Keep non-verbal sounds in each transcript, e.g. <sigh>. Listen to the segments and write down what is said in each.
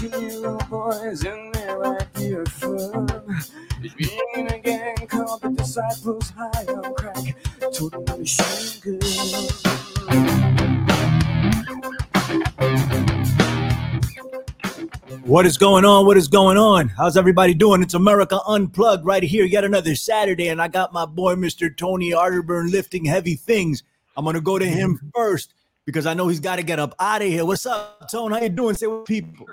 there were 17 year old boys idea of fun is being in a gang called the Disciples High on Crack. Total machine. What is going on? What is going on? How's everybody doing? It's America Unplugged right here. Yet another Saturday, and I got my boy, Mr. Tony Arterburn, lifting heavy things. I'm gonna go to him first because I know he's got to get up out of here. What's up, Tone? How you doing? Say what people.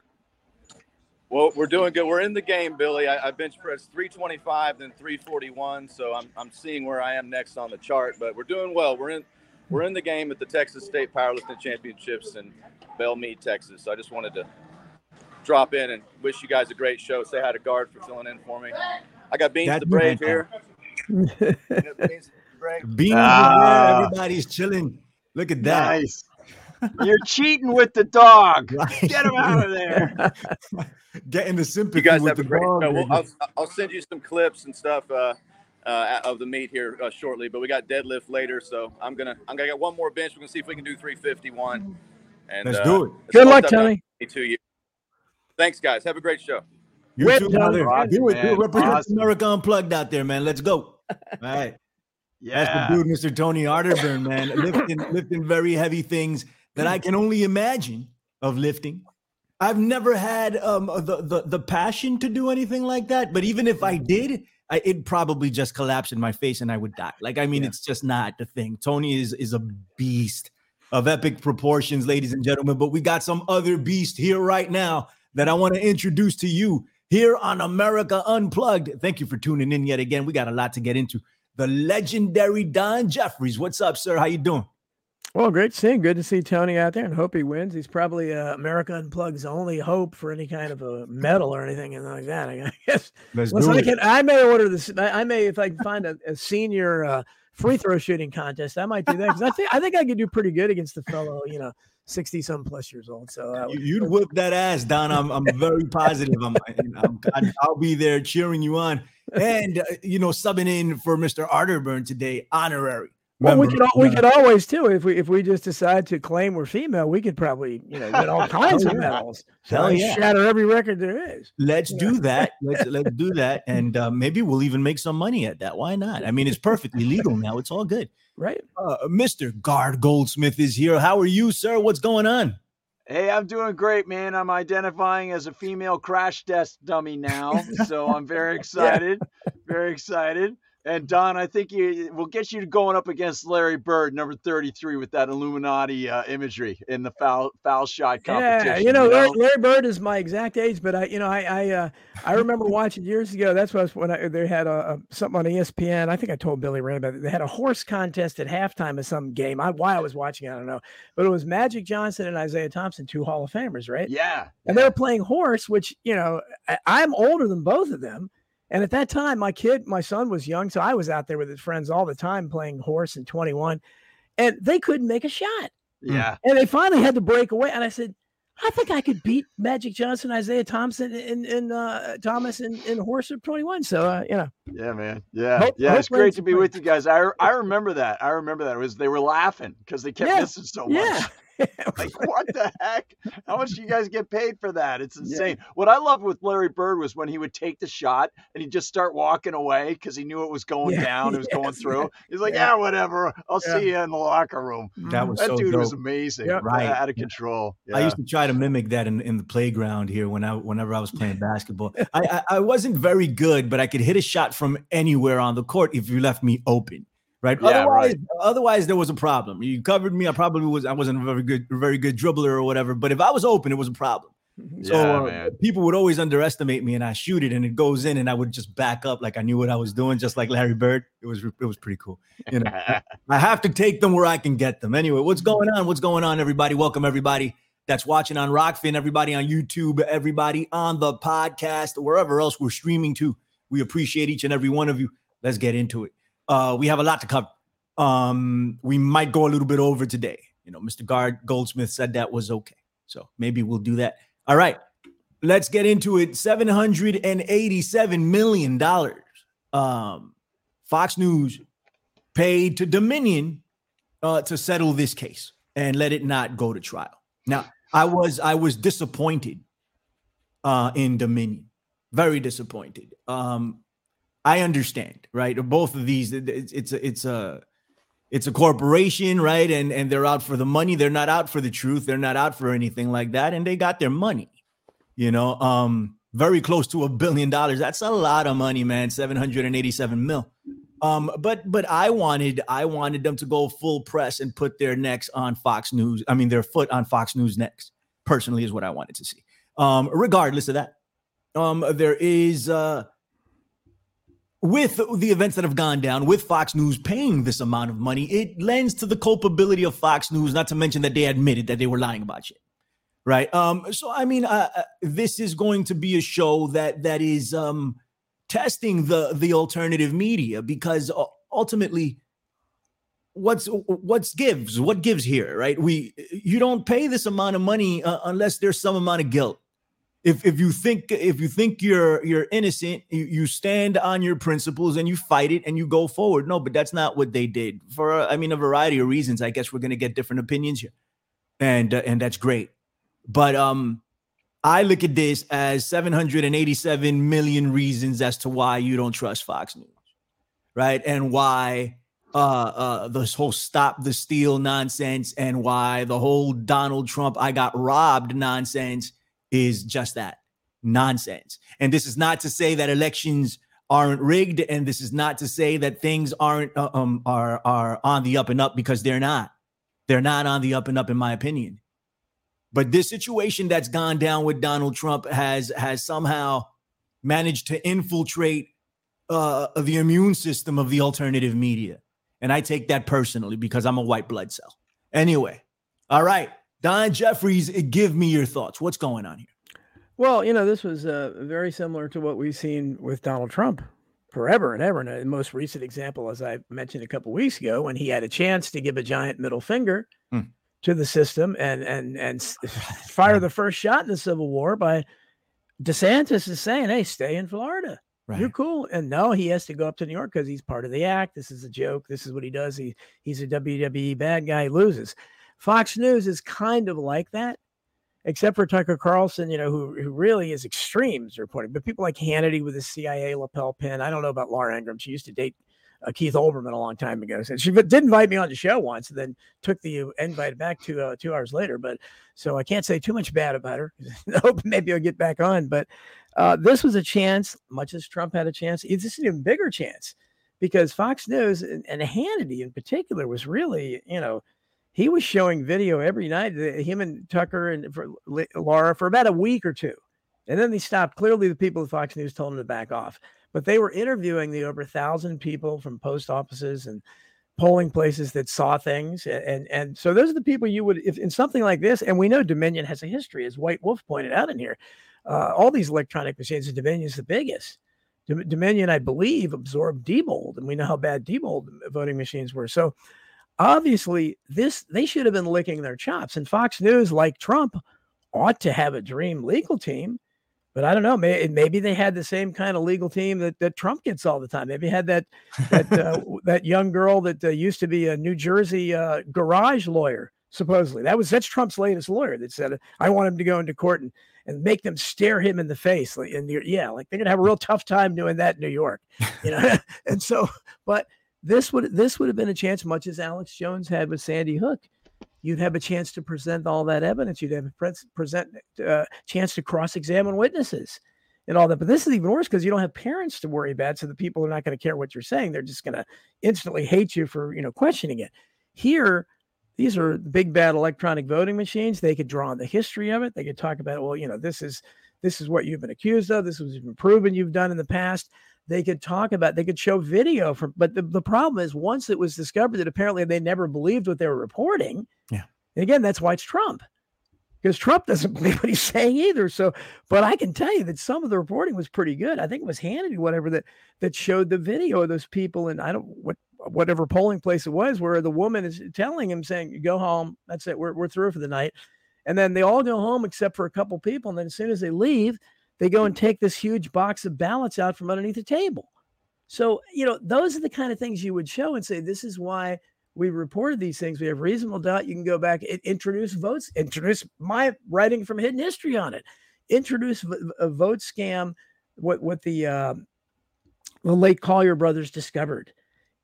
Well, we're doing good. We're in the game, Billy. I, I bench pressed 325, then 341. So I'm, I'm seeing where I am next on the chart, but we're doing well. We're in we're in the game at the Texas State Powerlifting Championships in Belle Meade, Texas. So I just wanted to drop in and wish you guys a great show. Say hi to Gard for filling in for me. I got Beans That the Brave man. here. <laughs> Beans the Brave. Being Ah. everybody's chilling. Look at that. Nice. You're cheating with the dog. Right. Get him out of there. <laughs> Getting the sympathy You guys with have a the great dog. show. Well, I'll, I'll send you some clips and stuff uh, uh, of the meet here uh, shortly. But we got deadlift later, so I'm gonna I'm gonna get one more bench. We're gonna see if we can do 351. And Let's uh, do it. Good luck, Tony. in Two years. Thanks, guys. Have a great show. You Whip, too, Tony. brother. Awesome, Do it. Do it. man. Represent Awesome. America Unplugged out there, man. Let's go. <laughs> All right. Yeah. That's Yeah. the dude, Mr. Tony Arterburn, man, lifting, lifting very heavy things that I can only imagine of lifting. I've never had um, the, the the passion to do anything like that, but even if I did, I, it'd probably just collapse in my face and I would die. Like, I mean, it's just not the thing. Tony is is a beast of epic proportions, ladies and gentlemen. But we got some other beast here right now that I want to introduce to you here on America Unplugged. Thank you for tuning in yet again. We got a lot to get into the legendary Don Jeffries. What's up, sir? How you doing? Well, great seeing. Good to see Tony out there, and hope he wins. He's probably uh, America Unplugged's only hope for any kind of a medal or anything like that. I <laughs> guess. Let's Listen, do I, it. can, I may order this. I I may, if I can find a, a senior uh, free throw shooting contest, I might do that because I think I think I could do pretty good against the fellow, you know, sixty some plus years old. So uh, You- You'd whip that ass, Don. I'm, I'm very positive. I'm, I'm, I'll be there cheering you on, and uh, you know, subbing in for Mr. Arterburn today, honorary. Well, we member could al- we could always too if we if we just decide to claim we're female, we could probably you know get all <laughs> kinds of medals. Hell yeah. shatter every record there is. Let's do that. <laughs> Let's let's do that, and uh, maybe we'll even make some money at that. Why not? I mean, it's perfectly legal now. It's all good. Right. Uh, Mr. Gard Goldsmith is here. How are you, sir? What's going on? Hey, I'm doing great, man. I'm identifying as a female crash test dummy now, <laughs> so I'm very excited. Very excited. And Don, I think you will get you going up against Larry Bird, number 33, with that Illuminati uh, imagery in the foul foul shot competition. Yeah, you know, Larry, Larry Bird is my exact age, but I, you know, I, I, uh, I remember watching years ago. That's was when I, they had a, a something on ESPN. I think I told Billy Ray about it. They had a horse contest at halftime of some game. I, why I was watching, I don't know, but it was Magic Johnson and Isaiah Thompson, two Hall of Famers, right? Yeah. and they were playing horse, which you know I, I'm older than both of them. And at that time, my kid, my son was young, so I was out there with his friends all the time playing horse in 21, and they couldn't make a shot. Yeah. And they finally had to break away. And I said, I think I could beat Magic Johnson, Isaiah Thompson, and, and uh, Thomas in, in horse of 21. So uh, you know, Yeah, man. Yeah. Hope- yeah, hope it's great to be race. with you guys. I I remember that. I remember that. It was they were laughing because they kept Yeah. missing so much. yeah. <laughs> like what the heck how much do you guys get paid for that it's insane what i loved with larry bird was when he would take the shot and he'd just start walking away because he knew it was going Yeah, down it was <laughs> going through he's like Yeah. yeah, whatever i'll Yeah. see you in the locker room That was that so dude dope. was amazing Yeah. Right. out of control I used to try to mimic that in, in the playground here when I whenever I was playing <laughs> basketball. I, I I wasn't very good, but I could hit a shot from anywhere on the court if you left me open. Right. Yeah, otherwise, right. otherwise there was a problem. You covered me. I probably was. I wasn't a very good, very good dribbler or whatever. But if I was open, it was a problem. <laughs> So Yeah, uh, people would always underestimate me, and I shoot it, and it goes in, and I would just back up like I knew what I was doing, just like Larry Bird. It was it was pretty cool. You know, <laughs> I have to take them where I can get them. Anyway, what's going on? What's going on, everybody? Welcome everybody that's watching on Rokfin, everybody on YouTube, everybody on the podcast, wherever else we're streaming to. We appreciate each and every one of you. Let's get into it. Uh, we have a lot to cover. Um, we might go a little bit over today. You know, Mr. Gard Goldsmith said that was okay. So maybe we'll do that. All right. Let's get into it. $787 million. Um, Fox News paid to Dominion uh, to settle this case and let it not go to trial. Now, I was I was disappointed uh, in Dominion, very disappointed. Um, I understand, right? Both of these, it's, it's a it's a it's a corporation, right? And and they're out for the money. They're not out for the truth. They're not out for anything like that. And they got their money, you know. Um, very close to a billion dollars. That's a lot of money, man. Seven hundred and eighty-seven mil. Um, but but I wanted I wanted them to go full press and put their necks on Fox News. I mean their foot on Fox News next. Personally, is what I wanted to see. Um, regardless of that, um, there is uh, with the events that have gone down, with Fox News paying this amount of money, it lends to the culpability of Fox News. Not to mention that they admitted that they were lying about shit, right? Um, so I mean, uh, uh this is going to be a show that that is um testing the the alternative media because ultimately what's what's gives what gives here right we you don't pay this amount of money uh, unless there's some amount of guilt if if you think if you think you're you're innocent you, you stand on your principles and you fight it and you go forward. No but that's not what they did for i mean a variety of reasons. I guess we're going to get different opinions here. And uh, and that's great. But um I look at this as 787 million reasons as to why you don't trust Fox News, right? And why uh, uh, this whole stop the steal nonsense and why the whole Donald Trump I got robbed nonsense is just that nonsense. And this is not to say that elections aren't rigged, and this is not to say that things aren't uh, um are are on the up and up because they're not. They're not on the up and up, in my opinion. But this situation that's gone down with Donald Trump has has somehow managed to infiltrate uh, the immune system of the alternative media, and I take that personally because I'm a white blood cell. Anyway, all right, Don Jeffries, give me your thoughts. What's going on here? Well, you know, this was uh, very similar to what we've seen with Donald Trump forever and ever. And the most recent example, as I mentioned a couple weeks ago, when he had a chance to give a giant middle finger. Hmm to the system and and and <laughs> fire the first shot in the Civil War by DeSantis is saying, "Hey, stay in Florida. Right. You're cool." And no, he has to go up to New York because he's part of the act. This is a joke. This is what he does. He he's a WWE bad guy. He loses. Fox News is kind of like that, except for Tucker Carlson, you know, who who really is extremes reporting. But people like Hannity with the CIA lapel pin. I don't know about Laura Ingraham. She used to date uh, Keith Olbermann a long time ago. So she did invite me on the show once, and then took the invite back two uh, two hours later. But so I can't say too much bad about her. <laughs> hope maybe I'll get back on. But uh, this was a chance, much as Trump had a chance. This is an even bigger chance because Fox News and, and Hannity in particular was really, you know, he was showing video every night. Him and Tucker and for Laura for about a week or two, and then they stopped. Clearly, the people at Fox News told him to back off but they were interviewing the over thousand people from post offices and polling places that saw things and and so those are the people you would if in something like this and we know dominion has a history as white wolf pointed out in here uh, all these electronic machines dominion is the biggest dominion i believe absorbed Diebold and we know how bad Diebold voting machines were so obviously this they should have been licking their chops and fox news like trump ought to have a dream legal team but I don't know. Maybe they had the same kind of legal team that, that Trump gets all the time. Maybe had that that uh, <laughs> that young girl that uh, used to be a New Jersey uh, garage lawyer. Supposedly, that was that's Trump's latest lawyer that said, "I want him to go into court and and make them stare him in the face." And yeah, like they're gonna have a real tough time doing that in New York, you know. <laughs> and so, but this would this would have been a chance, much as Alex Jones had with Sandy Hook you'd have a chance to present all that evidence. You'd have a pre- present uh, chance to cross-examine witnesses and all that. But this is even worse because you don't have parents to worry about, so the people are not going to care what you're saying. They're just going to instantly hate you for you know questioning it. Here, these are big bad electronic voting machines. They could draw on the history of it. They could talk about, well, you know, this is this is what you've been accused of. This was been proven you've done in the past they could talk about they could show video from but the, the problem is once it was discovered that apparently they never believed what they were reporting yeah and again that's why it's trump because Trump doesn't <laughs> believe what he's saying either. So, but I can tell you that some of the reporting was pretty good. I think it was Hannity, whatever that that showed the video of those people, and I don't what whatever polling place it was, where the woman is telling him, saying, "Go home. That's it. We're we're through for the night." And then they all go home except for a couple people. And then as soon as they leave, they go and take this huge box of ballots out from underneath the table. So, you know, those are the kind of things you would show and say, this is why we reported these things. We have reasonable doubt. You can go back, and introduce votes, introduce my writing from Hidden History on it, introduce a vote scam, what what the uh, the late Collier brothers discovered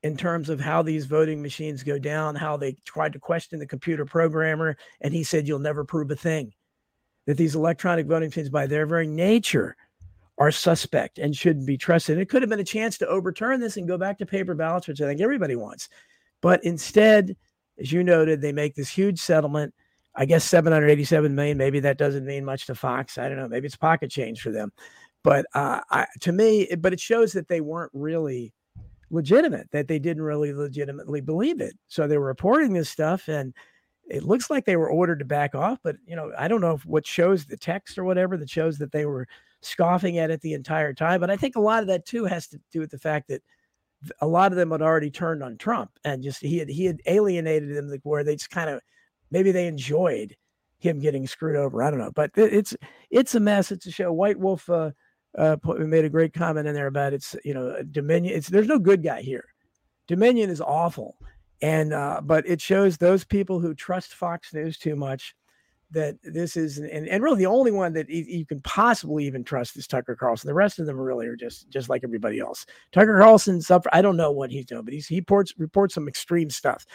in terms of how these voting machines go down, how they tried to question the computer programmer, and he said, "You'll never prove a thing." That these electronic voting machines, by their very nature, are suspect and shouldn't be trusted. And it could have been a chance to overturn this and go back to paper ballots, which I think everybody wants. But instead, as you noted, they make this huge settlement. I guess 787 million. Maybe that doesn't mean much to Fox. I don't know. Maybe it's pocket change for them. But uh, I, to me, but it shows that they weren't really legitimate, that they didn't really legitimately believe it. So they were reporting this stuff, and it looks like they were ordered to back off. But you know, I don't know if what shows the text or whatever that shows that they were scoffing at it the entire time. But I think a lot of that too has to do with the fact that a lot of them had already turned on Trump and just he had he had alienated them where they just kind of maybe they enjoyed him getting screwed over. I don't know, but it's it's a mess. It's a show. White Wolf uh, uh, made a great comment in there about it's you know Dominion. It's there's no good guy here. Dominion is awful, and uh, but it shows those people who trust Fox News too much that this is and, and really the only one that you can possibly even trust is Tucker Carlson. The rest of them really are just just like everybody else. Tucker Carlson's up. I don't know what he's doing, but he's he reports reports some extreme stuff.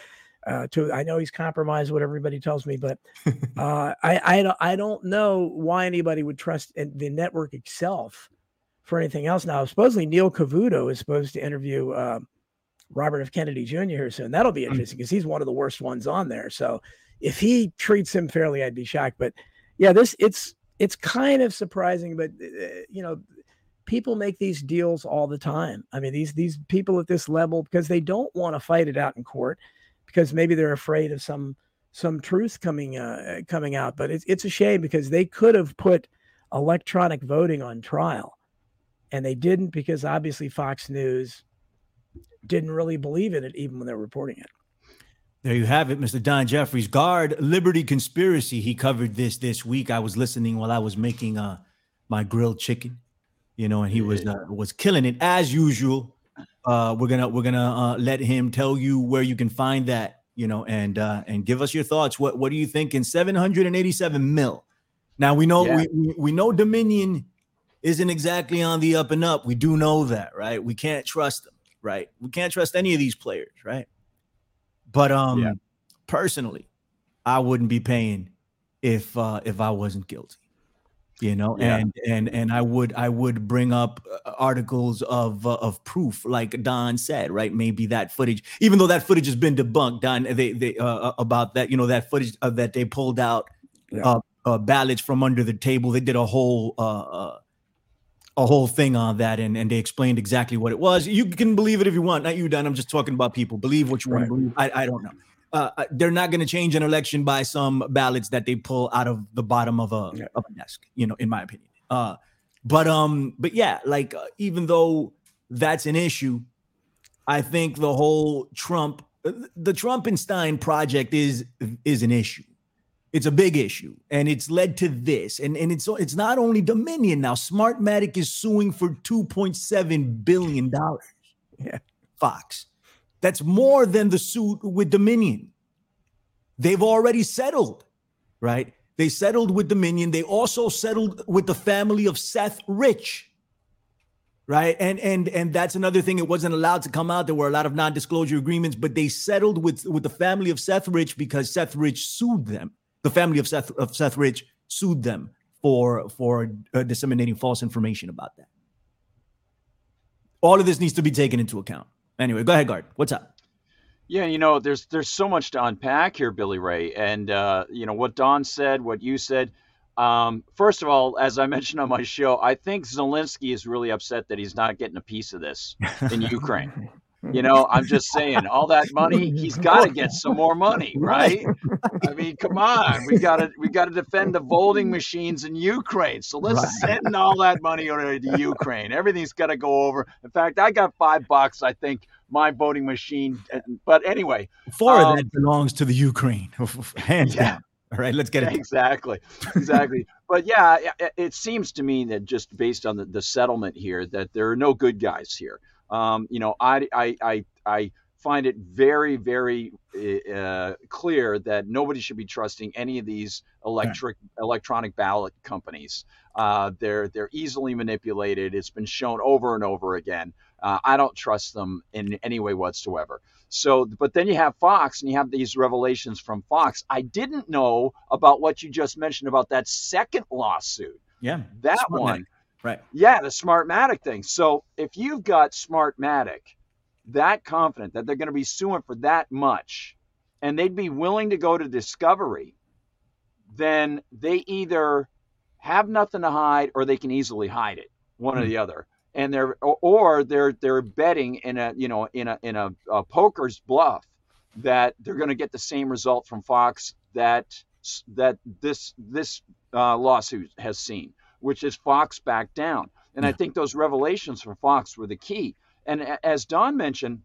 Uh, to I know he's compromised what everybody tells me, but <laughs> uh, I I don't I don't know why anybody would trust the network itself for anything else. Now supposedly Neil Cavuto is supposed to interview uh, Robert F. Kennedy Jr. here soon. That'll be hmm. interesting because he's one of the worst ones on there. So if he treats him fairly, I'd be shocked. But yeah, this it's it's kind of surprising, but uh, you know, people make these deals all the time. I mean, these these people at this level because they don't want to fight it out in court because maybe they're afraid of some some truth coming uh, coming out. But it's it's a shame because they could have put electronic voting on trial, and they didn't because obviously Fox News didn't really believe in it even when they're reporting it. There you have it, Mr. Don Jeffries. Gard Liberty Conspiracy. He covered this this week. I was listening while I was making uh my grilled chicken, you know, and he was uh, was killing it as usual. Uh, we're gonna we're gonna uh, let him tell you where you can find that, you know, and uh, and give us your thoughts. What what do you think in 787 mil? Now we know yeah. we we know Dominion isn't exactly on the up and up. We do know that, right? We can't trust them, right? We can't trust any of these players, right? But um, yeah. personally, I wouldn't be paying if uh, if I wasn't guilty. You know, yeah. and and and I would I would bring up uh, articles of uh, of proof, like Don said, right? Maybe that footage, even though that footage has been debunked, Don, they they uh, uh about that, you know, that footage uh, that they pulled out yeah. uh, ballots from under the table. They did a whole uh, uh, a whole thing on that and, and they explained exactly what it was. You can believe it if you want. Not you, Dan. I'm just talking about people. Believe what you right. want to believe. I, I don't know. Uh, uh they're not going to change an election by some ballots that they pull out of the bottom of a, yeah. of a desk, you know, in my opinion. Uh, but um, but yeah, like uh, even though that's an issue, I think the whole Trump, uh, the Trumpenstein project is is an issue it's a big issue, and it's led to this. And, and it's it's not only Dominion now. Smartmatic is suing for two point seven billion dollars. Yeah, Fox. That's more than the suit with Dominion. They've already settled, right? They settled with Dominion. They also settled with the family of Seth Rich, right? And and and that's another thing. It wasn't allowed to come out. There were a lot of non-disclosure agreements, but they settled with with the family of Seth Rich because Seth Rich sued them the family of Seth of Seth Rich sued them for for uh, disseminating false information about that. All of this needs to be taken into account. Anyway, go ahead, Gard. What's up? Yeah, you know, there's there's so much to unpack here, Billy Ray, and uh, you know what Don said, what you said. Um, first of all, as I <laughs> mentioned on my show, I think Zelensky is really upset that he's not getting a piece of this in <laughs> Ukraine. You know, I'm just saying, all that money, <laughs> he's got to get some more money, <laughs> right? I mean, come on, we got to we got to defend the voting machines in Ukraine. So let's Right. send all that money over to Ukraine. Everything's got to go over. In fact, I got five bucks. I think my voting machine. But anyway, Four Um, of that belongs to the Ukraine, <laughs> hands Yeah. down. All right, let's get it. exactly exactly but yeah it, it seems to me that just based on the, the settlement here that there are no good guys here um, you know I, I i i find it very very uh, clear that nobody should be trusting any of these electric electronic ballot companies. Uh, they're they're easily manipulated. It's been shown over and over again. Uh, i don't trust them in any way whatsoever. So, but then you have Fox and you have these revelations from Fox. I didn't know about what you just mentioned about that second lawsuit. Yeah, That one, right. yeah, the Smartmatic thing. So, if you've got Smartmatic that confident that they're going to be suing for that much and they'd be willing to go to discovery, then they either have nothing to hide or they can easily hide it, one or Hmm. the other. And they're or- or they're they're betting in a you know in a in a, a poker's bluff that they're going to get the same result from Fox that that this this uh, lawsuit has seen, which is Fox back down. And I think those revelations from Fox were the key. And as Don mentioned,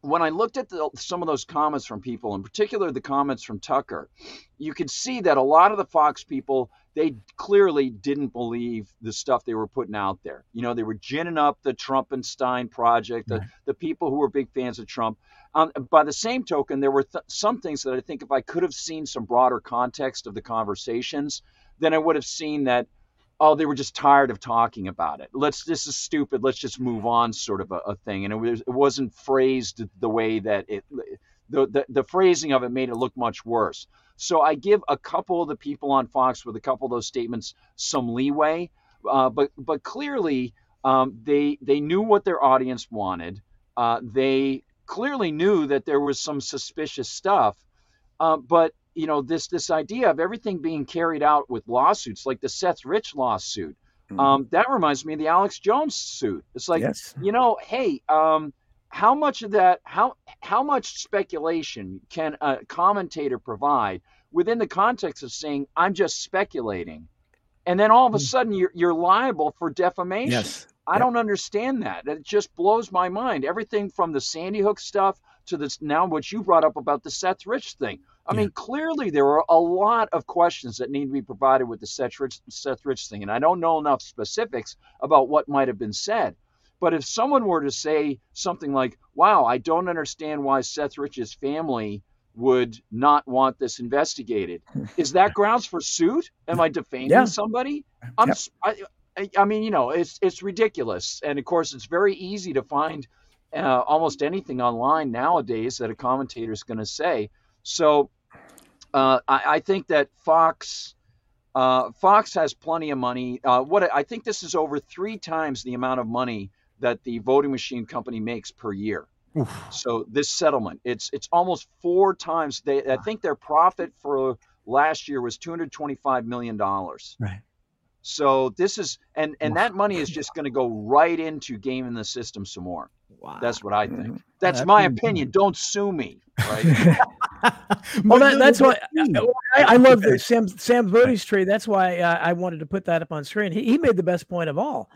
when I looked at the, some of those comments from people, in particular the comments from Tucker, you could see that a lot of the Fox people they clearly didn't believe the stuff they were putting out there. You know, they were ginning up the Trumpenstein project, the, Right. the people who were big fans of Trump. Um, by the same token, there were th- some things that I think if I could have seen some broader context of the conversations, then I would have seen that oh they were just tired of talking about it. Let's this is stupid. Let's just move on sort of a, a thing. And it was it wasn't phrased the way that it the, the the phrasing of it made it look much worse. So i give a couple of the people on fox with a couple of those statements some leeway uh, but but clearly um, they they knew what their audience wanted. Uh, they clearly knew that there was some suspicious stuff uh, but you know this this idea of everything being carried out with lawsuits like the Seth Rich lawsuit Mhm. um, that reminds me of the Alex Jones suit it's like yes. you know hey um, how much of that how how much speculation can a commentator provide within the context of saying I'm just speculating and then all of a Mm. sudden you're you're liable for defamation Yes. I Yep. don't understand that. It just blows my mind. Everything from the Sandy Hook stuff to this now what you brought up about the Seth Rich thing. I Yeah. mean, clearly there are a lot of questions that need to be provided with the Seth Rich, Seth Rich thing, and I don't know enough specifics about what might have been said. But if someone were to say something like, "Wow, I don't understand why Seth Rich's family would not want this investigated," <laughs> is that grounds for suit? Am I defaming Yeah. somebody? I'm, Yep. s- I, I- I mean, you know, it's it's ridiculous, and of course, it's very easy to find uh, almost anything online nowadays that a commentator is going to say. So, uh, I, I think that Fox uh, Fox has plenty of money. Uh, what I think this is over three times the amount of money that the voting machine company makes per year. Oof. So this settlement, it's it's almost four times. They I think their profit for last year was two hundred twenty five million dollars. Right. So this is and and Oof. that money is just going to go right into gaming the system some more. Wow. That's what I think. Mhm. That's That's my insane. opinion. Don't sue me. Right? <laughs> well, that, that's why I, I, love the Sam Sam Bodie's tree. That's why uh, I wanted to put that up on screen. He, he made the best point of all.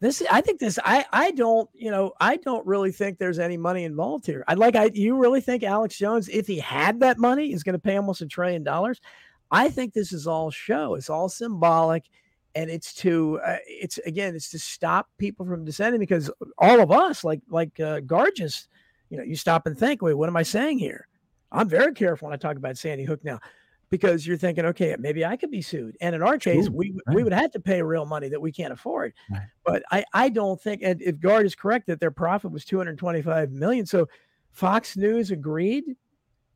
This I think this I I don't you know I don't really think there's any money involved here. I like I you really think Alex Jones if he had that money is going to pay almost a trillion dollars. I think this is all show. It's all symbolic, and it's to uh, it's again it's to stop people from dissenting because all of us like like uh, Gargis, you know, you stop and think, wait, what am I saying here? I'm very careful when I talk about Sandy Hook now because you're thinking, okay, maybe I could be sued. And in our case, True, we we would have to pay real money that we can't afford. Right. But I I don't think and if Gard is correct that their profit was 225 million. So Fox News agreed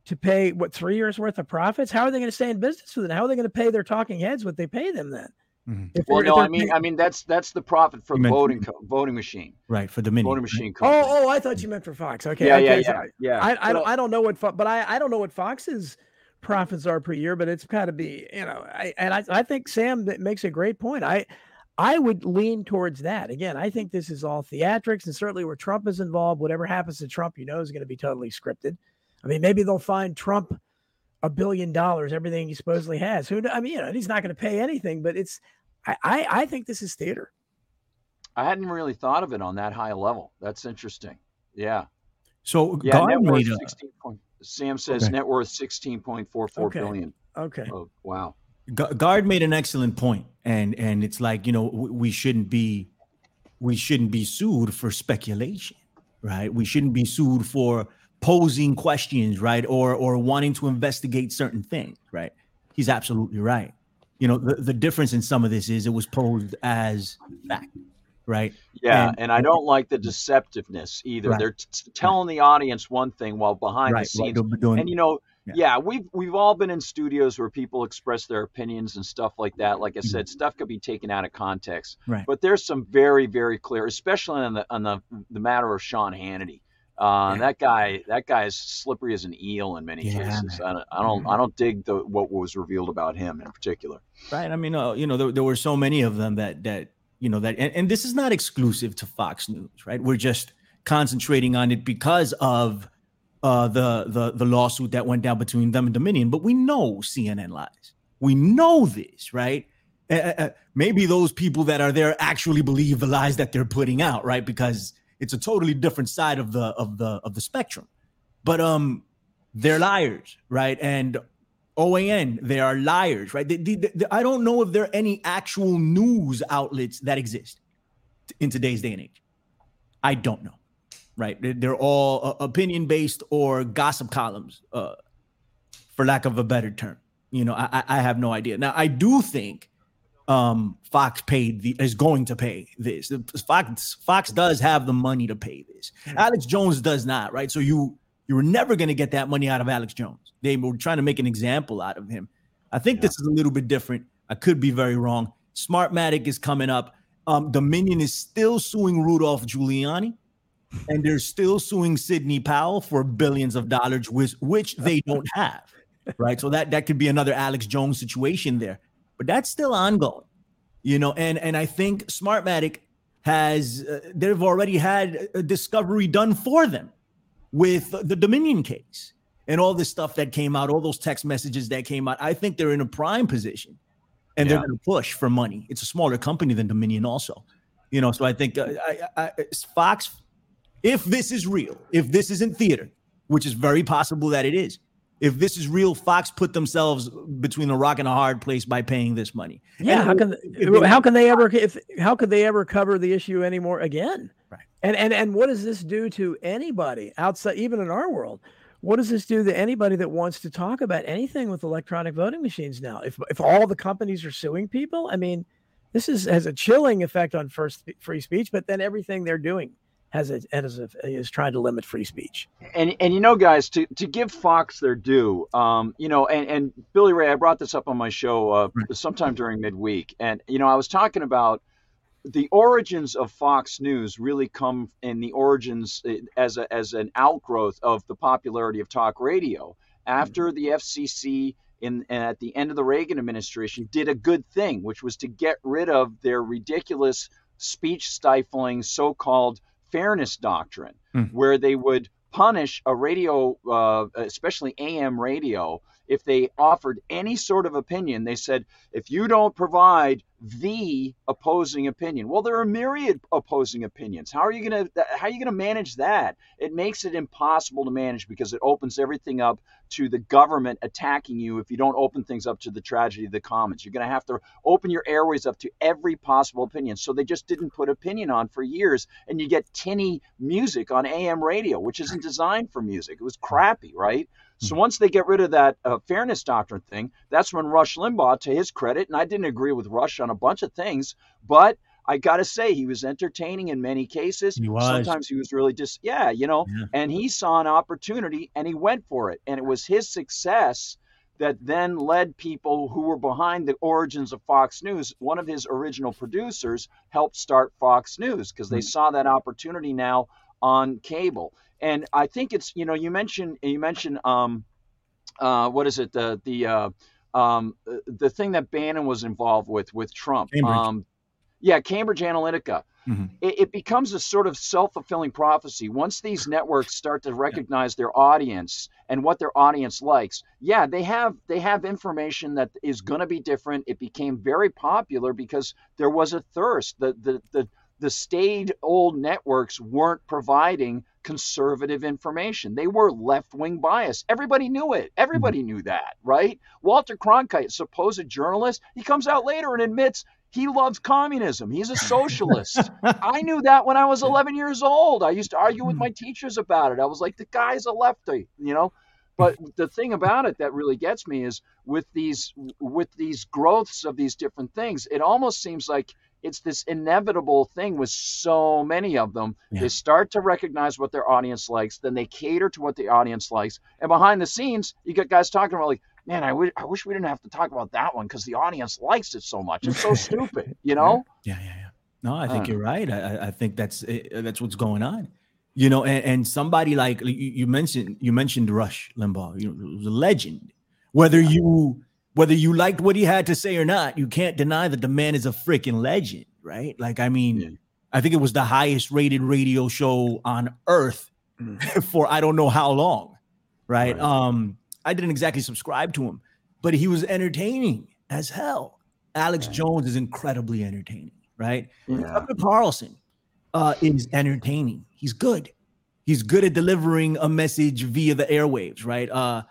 to pay what three years worth of profits. How are they going to stay in business with it? How are they going to pay their talking heads what they pay them then? Mhm. If well, if no, I mean, I mean that's that's the profit for the meant- voting co- voting machine, Right for the mini. voting machine company. oh, oh, I thought you meant for Fox. Okay, yeah, okay, yeah, so yeah, yeah. I, I So- don't I don't know what Fo- but I I don't know what Fox's profits are per year, but it's got to be you know I and I I think Sam that makes a great point. I I would lean towards that. Again, I think this is all theatrics, and certainly where Trump is involved, whatever happens to Trump, you know, is going to be totally scripted. I mean, maybe they'll find Trump a billion dollars, everything he supposedly has. Who I mean, you know, he's not going to pay anything, but it's I, I I think this is theater. I hadn't really thought of it on that high level. That's interesting. Yeah. So Yeah. God Net worth made a, 16 point, Sam says Okay. net worth 16.44 Okay. billion. Okay. Oh, wow. Gard made an excellent point, and and it's like you know we, we shouldn't be we shouldn't be sued for speculation, right? We shouldn't be sued for posing questions, right, or or wanting to investigate certain things, right? He's absolutely right. You know the, the difference in some of this is it was posed as fact, right? Yeah, And- and, I don't like the deceptiveness either. Right. They're t- t- telling the audience one thing while behind right. the scenes. Doing- And you know, Yeah. yeah. we've we've all been in studios where people express their opinions and stuff like that. Like I said, stuff could be taken out of context. Mm-hmm. Right. But there's some very very clear, especially on the on the the matter of Sean Hannity. Uh, Yeah. That guy, that guy is slippery as an eel in many Yeah, cases. I don't, I don't, I don't dig the what was revealed about him in particular. Right. I mean, uh, you know, there, there were so many of them that that you know that, and, and this is not exclusive to Fox News, right? We're just concentrating on it because of uh, the the the lawsuit that went down between them and Dominion. But we know CNN lies. We know this, right? Uh, maybe those people that are there actually believe the lies that they're putting out, right? Because it's a totally different side of the of the of the spectrum. But um, they're liars, right? And OAN, they are liars, right? They- they- they- I don't know if there are any actual news outlets that exist in today's day and age. I don't know, right? They- They're all uh, opinion based or gossip columns, uh, for lack of a better term. You know, I- I have no idea. Now, I do think um, Fox paid the is going to pay this. Fox Fox does have the money to pay this. Alex Jones does not, right? So you you were never going to get that money out of Alex Jones. They were trying to make an example out of him. I think this is a little bit different. I could be very wrong. Smartmatic is coming up. Um, Dominion is still suing Rudolph Giuliani, and they're still suing Sidney Powell for billions of dollars, which which they don't have, right? So that that could be another Alex Jones situation there, but that's still ongoing, you know. And and I think Smartmatic has uh, they've already had a discovery done for them with the Dominion case and all this stuff that came out, all those text messages that came out. I think they're in a prime position and they're going to push for money. It's a smaller company than Dominion, also. You know, so I think uh, I, I, Fox, if this is real, if this isn't theater, which is very possible that it is, if this is real, Fox put themselves between a rock and a hard place by paying this money. Yeah, And how can they- how can they ever if how could they ever cover the issue anymore again? Right. And and and what does this do to anybody outside, even in our world? What does this do to anybody that wants to talk about anything with electronic voting machines now? If if all the companies are suing people, I mean, this is has a chilling effect on first free speech. But then everything they're doing has a, has a is trying to limit free speech. and and you know guys to to give fox their due um you know and and billy ray i brought this up on my show uh sometime during midweek. And you know i was talking about the origins of fox news really come in the origins eh, as a as an outgrowth of the popularity of talk radio. After the fcc in at the end of the reagan administration did a good thing which was to get rid of their ridiculous speech stifling so-called fairness doctrine Hmm. where they would punish a radio, uh, especially AM radio, if they offered any sort of opinion. They said, if you don't provide the opposing opinion, well, there are myriad opposing opinions. How are you gonna how are you gonna manage that? It makes it impossible to manage because it opens everything up to the government attacking you if you don't open things up to the tragedy of the commons. You're going to have to open your airways up to every possible opinion. So they just didn't put opinion on for years, and you get tinny music on AM radio, which isn't designed for music. It was crappy, right? So once they get rid of that uh, fairness doctrine thing, that's when Rush Limbaugh, to his credit, and I didn't agree with Rush on a bunch of things, but I got to say he was entertaining in many cases. He was. Sometimes he was really just yeah, you know, Yeah. and he saw an opportunity and he went for it, and it was his success that then led people who were behind the origins of Fox News. One of his original producers helped start Fox News because they saw that opportunity now on cable. And I think it's you know you mentioned you mentioned um uh what is it the the uh um the thing that Bannon was involved with with Trump Cambridge. um Yeah, Cambridge Analytica. Mhm. It, it becomes a sort of self-fulfilling prophecy. Once these networks start to recognize their audience and what their audience likes, yeah, they have they have information that is going to be different. It became very popular because there was a thirst. The the the the staid old networks weren't providing conservative information. They were left wing biased. Everybody knew it. Mm-hmm. Everybody knew that, right? Walter Cronkite, supposed journalist, he comes out later and admits he loves communism. He's a socialist. <laughs> I knew that when I was 11 years old. I used to argue with mm-hmm. my teachers about it. I was like, the guy's a lefty, you know? But the thing about it that really gets me is with these with these growths of these different things, it almost seems like it's this inevitable thing with so many of them. Yeah. They start to recognize what their audience likes, then they cater to what the audience likes. And behind the scenes, you get guys talking about like, man, I wish we didn't have to talk about that one because the audience likes it so much. It's so <laughs> stupid, you know? Yeah, yeah, yeah. No, I think Uh. you're right. I, I- I think that's uh, that's what's going on. You know, and, and somebody like you, you mentioned, you mentioned Rush Limbaugh. You know, was a legend. Whether you whether you liked what he had to say or not, you can't deny that the man is a freaking legend, right? Like, I mean, Yeah. I think it was the highest rated radio show on earth Mm. <laughs> for I don't know how long, right? Right. Um, I didn't exactly subscribe to him, but he was entertaining as hell. Alex. Jones is incredibly entertaining, right? Yeah. Tucker Carlson uh, is entertaining. He's good. He's good at delivering a message via the airwaves, right? Uh,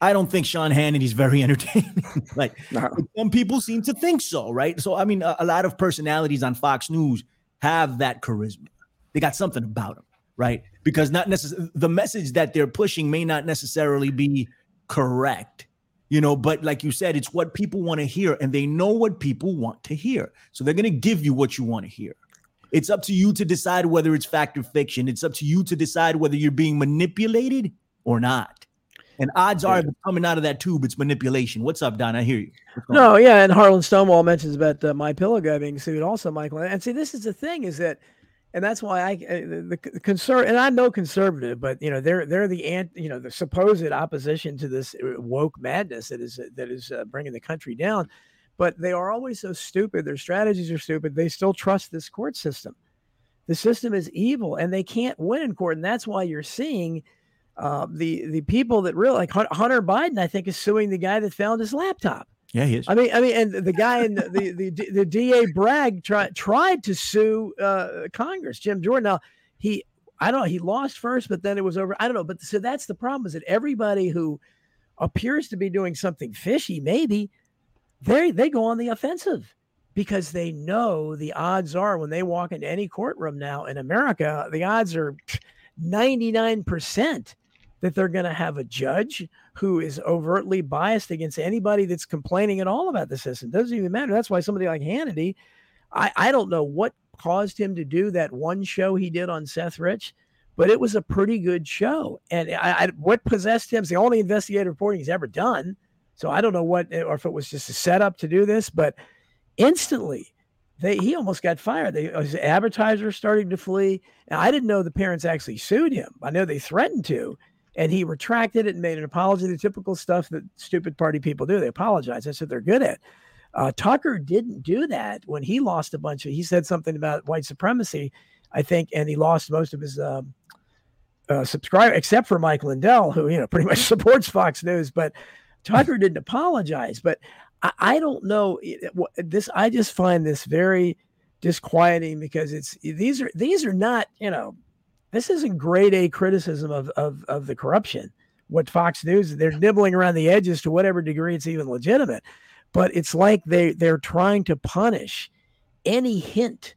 I don't think Sean Hannity's very <laughs> entertaining. like No. some people seem to think so, right? So I mean, a, a lot of personalities on Fox News have that charisma. They got something about them, right? Because not necessarily the message that they're pushing may not necessarily be correct, you know. But like you said, it's what people want to hear, and they know what people want to hear, so they're going to give you what you want to hear. It's up to you to decide whether it's fact or fiction. It's up to you to decide whether you're being manipulated or not. And odds are, coming out of that tube, it's manipulation. What's up, Don? I hear you. Going on? No, yeah, and Harlan Stonewall mentions about uh, my pillow guy being sued also, Michael. And see, this is the thing is that, and that's why I uh, the, the conser and I'm no conservative, but you know they're they're the ant you know the supposed opposition to this uh, woke madness that is that is uh, bringing the country down, but they are always so stupid. Their strategies are stupid. They still trust this court system. The system is evil, and they can't win in court, and that's why you're seeing. Uh, the the people that really like Hunter Biden, I think, is suing the guy that found his laptop. Yeah, he is. I mean, I mean, and the guy in the the the, the DA Bragg tried tried to sue uh, Congress, Jim Jordan. Now he, I don't know, he lost first, but then it was over. I don't know, but so that's the problem is that everybody who appears to be doing something fishy, maybe they they go on the offensive because they know the odds are when they walk into any courtroom now in America, the odds are ninety nine percent that they're going to have a judge who is overtly biased against anybody that's complaining at all about the system. Doesn't even matter. That's why somebody like Hannity, I, I don't know what caused him to do that one show he did on Seth Rich, but it was a pretty good show. And I, I what possessed him is the only investigative reporting he's ever done. So I don't know what, or if it was just a setup to do this, but instantly they he almost got fired. They, his advertisers starting to flee. And I didn't know the parents actually sued him. I know they threatened to and he retracted it and made an apology. The typical stuff that stupid party people do. They apologize. That's what they're good at. Uh, Tucker didn't do that when he lost a bunch of. He said something about white supremacy, I think, and he lost most of his um, uh, subscriber, except for Mike Lindell, who you know pretty much <laughs> supports Fox News. But Tucker didn't apologize. But I, I don't know this. I just find this very disquieting because it's these are these are not you know this isn't grade A criticism of, of, of the corruption. What Fox News, they're nibbling around the edges to whatever degree it's even legitimate. But it's like they, they're trying to punish any hint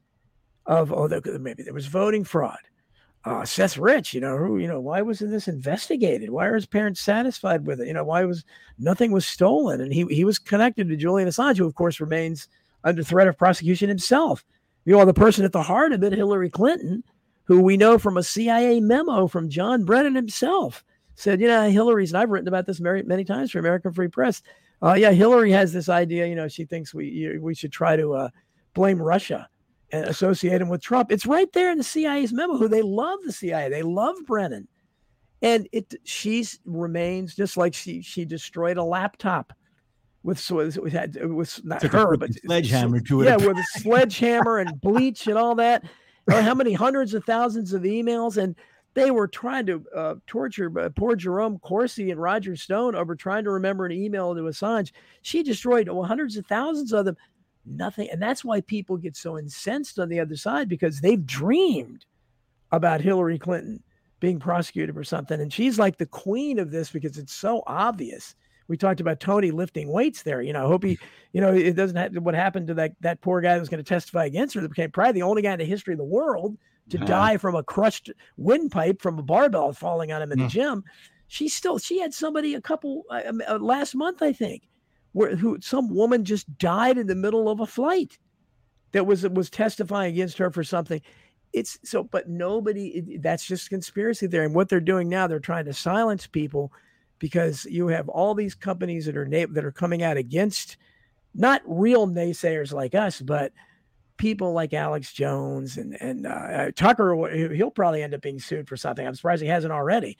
of, oh, there, maybe there was voting fraud. Uh, Seth Rich, you know, who, you know, why wasn't this investigated? Why are his parents satisfied with it? You know, why was nothing was stolen? And he, he was connected to Julian Assange, who of course remains under threat of prosecution himself. You know, the person at the heart of it, Hillary Clinton, who we know from a CIA memo from John Brennan himself, said, you know, Hillary's, and I've written about this many, many times for American Free Press. Uh, yeah, Hillary has this idea, you know, she thinks we you- we should try to uh, blame Russia and associate him with Trump. It's right there in the CIA's memo. Who they love the CIA, they love Brennan, and it she remains just like she she destroyed a laptop with with, with not her, but sledgehammer to it. Yeah, with a sledgehammer and bleach and all that. How many hundreds of thousands of emails and they were trying to uh, torture uh, poor Jerome Corsi and Roger Stone over trying to remember an email to Assange. She destroyed hundreds of thousands of them. Nothing, and that's why people get so incensed on the other side because they've dreamed about Hillary Clinton being prosecuted for something, and she's like the queen of this because it's so obvious. We talked about Tony lifting weights there. You know, I hope he, you know, it doesn't have what happened to that that poor guy that was going to testify against her. That became probably the only guy in the history of the world to uh-huh. die from a crushed windpipe from a barbell falling on him in the gym. She still she had somebody a couple uh, um, uh, last month I think where who some woman just died in the middle of a flight that was was testifying against her for something. It's so, but nobody. That's just conspiracy theory, and what they're doing now, they're trying to silence people because you have all these companies that are na- that are coming out against not real naysayers like us, but people like Alex Jones and and uh, Tucker, he'll probably end up being sued for something. I'm surprised he hasn't already.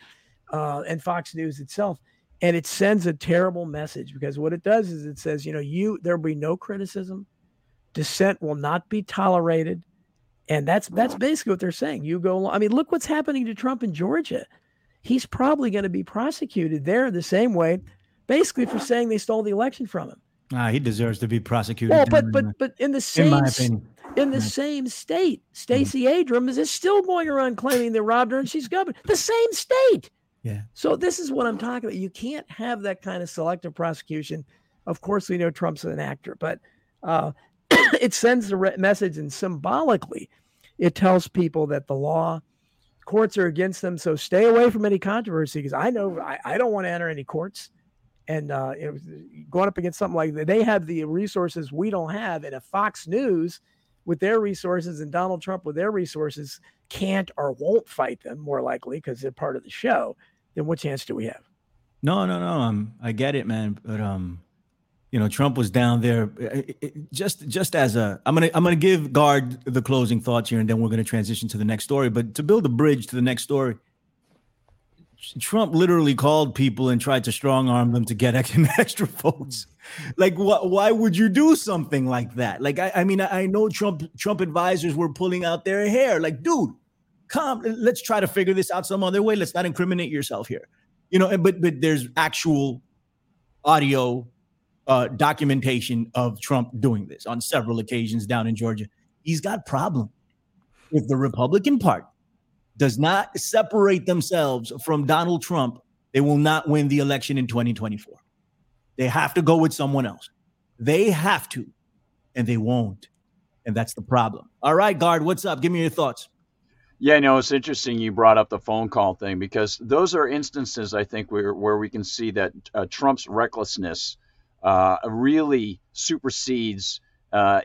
Uh, and Fox News itself, and it sends a terrible message because what it does is it says, you know, you there will be no criticism, dissent will not be tolerated, and that's that's basically what they're saying. You go, I mean, look what's happening to Trump in Georgia. He's probably going to be prosecuted there the same way, basically for saying they stole the election from him. Ah, he deserves to be prosecuted. Well, but but but in the same in, my opinion. in the same state, Stacey Abrams is still going around claiming they robbed her and she's governor. The same state. Yeah. So this is what I'm talking about. You can't have that kind of selective prosecution. Of course, we know Trump's an actor, but uh, <coughs> it sends the re- message, and symbolically, it tells people that the law courts are against them. So stay away from any controversy because I know I, I don't want to enter any courts and uh, it was going up against something like that. They have the resources we don't have, and if Fox News, with their resources, and Donald Trump with their resources, can't or won't fight them, more likely because they're part of the show, then what chance do we have? No, no, no. Um, I get it, man. But um, you know, Trump was down there it, it, just just as a. I'm gonna I'm gonna give Gard the closing thoughts here, and then we're gonna transition to the next story. But to build a bridge to the next story Trump literally called people and tried to strong arm them to get <laughs> extra votes. Like, wh- why would you do something like that? Like, I, I mean, I, I know Trump Trump advisors were pulling out their hair. Like, dude, come, let's try to figure this out some other way. Let's not incriminate yourself here. You know, but but there's actual audio uh, documentation of Trump doing this on several occasions down in Georgia. He's got problem with the Republican Party does not separate themselves from Donald Trump, they will not win the election in 2024. They have to go with someone else. They have to, and they won't. And that's the problem. All right, Gard, what's up? Give me your thoughts. Yeah, no, it's interesting you brought up the phone call thing because those are instances I think where where we can see that uh, Trump's recklessness uh, really supersedes uh,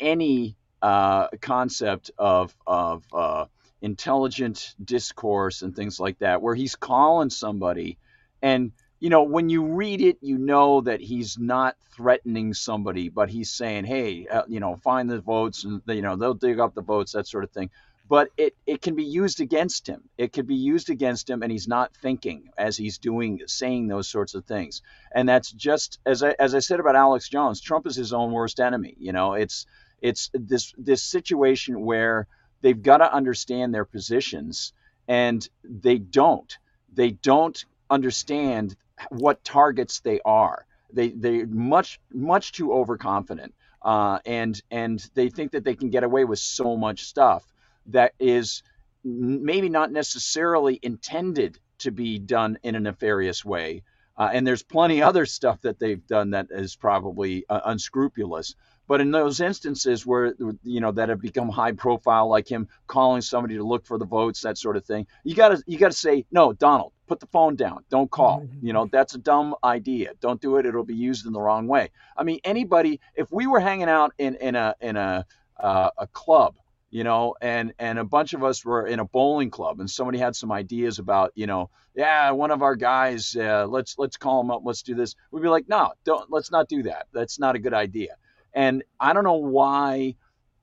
any uh, concept of of uh, intelligent discourse and things like that, where he's calling somebody and you know, when you read it, you know that he's not threatening somebody, but he's saying, "Hey, uh, you know, find the votes, and you know they'll dig up the votes, that sort of thing." But it it can be used against him. It could be used against him, and he's not thinking as he's doing, saying those sorts of things. And that's just as I as I said about Alex Jones. Trump is his own worst enemy. You know, it's it's this this situation where they've got to understand their positions and they don't they don't understand what targets they are they they're much much too overconfident uh, and and they think that they can get away with so much stuff that is maybe not necessarily intended to be done in a nefarious way uh, and there's plenty <laughs> other stuff that they've done that is probably uh, unscrupulous but in those instances where you know that have become high profile, like him calling somebody to look for the votes, that sort of thing, you gotta you gotta say no, Donald, put the phone down, don't call. Mm-hmm. You know that's a dumb idea. Don't do it. It'll be used in the wrong way. I mean, anybody, if we were hanging out in in a in a uh, a club you know and and a bunch of us were in a bowling club and somebody had some ideas about you know yeah one of our guys uh, let's let's call him up let's do this we'd be like no don't let's not do that that's not a good idea and I don't know why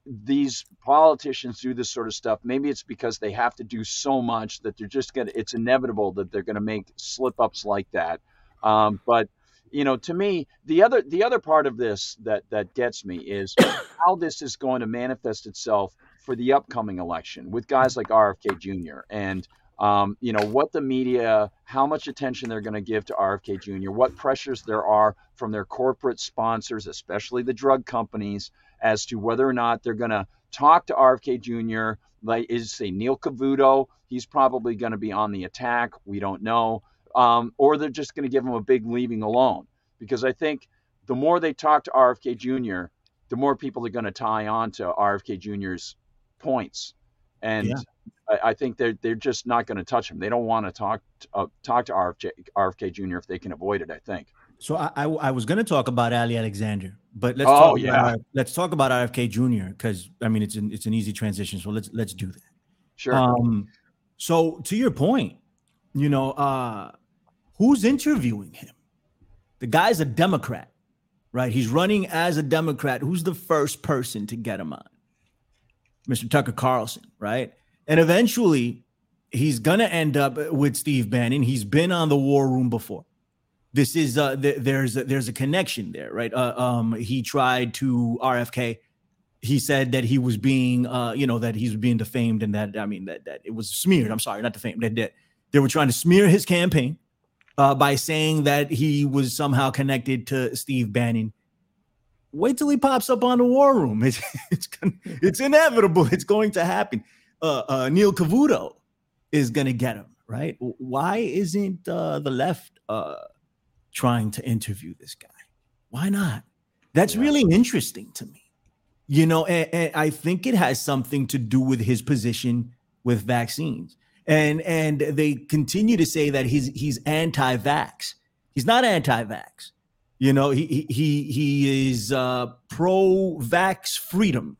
these politicians do this sort of stuff. Maybe it's because they have to do so much that they're just to, it's inevitable that they're to make slip ups like that. Um, but you know, to me, the other the other part of this that that gets me is <coughs> how this is going to manifest itself for the upcoming election with guys like RFK Jr. and um, you know what the media, how much attention they're going to give to RFK Jr., what pressures there are from their corporate sponsors, especially the drug companies, as to whether or not they're going to talk to RFK Jr. Like is say Neil Cavuto, he's probably going to be on the attack. We don't know, um, or they're just going to give him a big leaving alone because I think the more they talk to RFK Jr., the more people are going to tie on to RFK Jr.'s points, and. Yeah. I, I, think they're they're just not going to touch him. They don't want to talk uh, talk to RFK, RFK Jr. if they can avoid it. I think. So I, I, I was going to talk about Ali Alexander, but let's oh, talk yeah. about, let's talk about RFK Jr. because I mean it's an it's an easy transition. So let's let's do that. Sure. Um, so to your point, you know, uh, who's interviewing him? The guy's a Democrat, right? He's running as a Democrat. Who's the first person to get him on? Mr. Tucker Carlson, right? And eventually, he's going to end up with Steve Bannon. He's been on the War Room before. This is uh, th- there's a, there's a connection there, right? Uh, um, he tried to RFK. He said that he was being, uh, you know, that he was being defamed, and that I mean that that it was smeared. I'm sorry, not defamed. That, that they were trying to smear his campaign uh, by saying that he was somehow connected to Steve Bannon. Wait till he pops up on the War Room. <laughs> It's it's it's inevitable. It's going to happen uh, uh, Neil Cavuto is going to get him, right? Why isn't uh, the left uh, trying to interview this guy? Why not? That's yeah. really interesting to me. You know, and, and I think it has something to do with his position with vaccines. And and they continue to say that he's he's anti-vax. He's not anti-vax. You know, he he he is uh, pro-vax freedom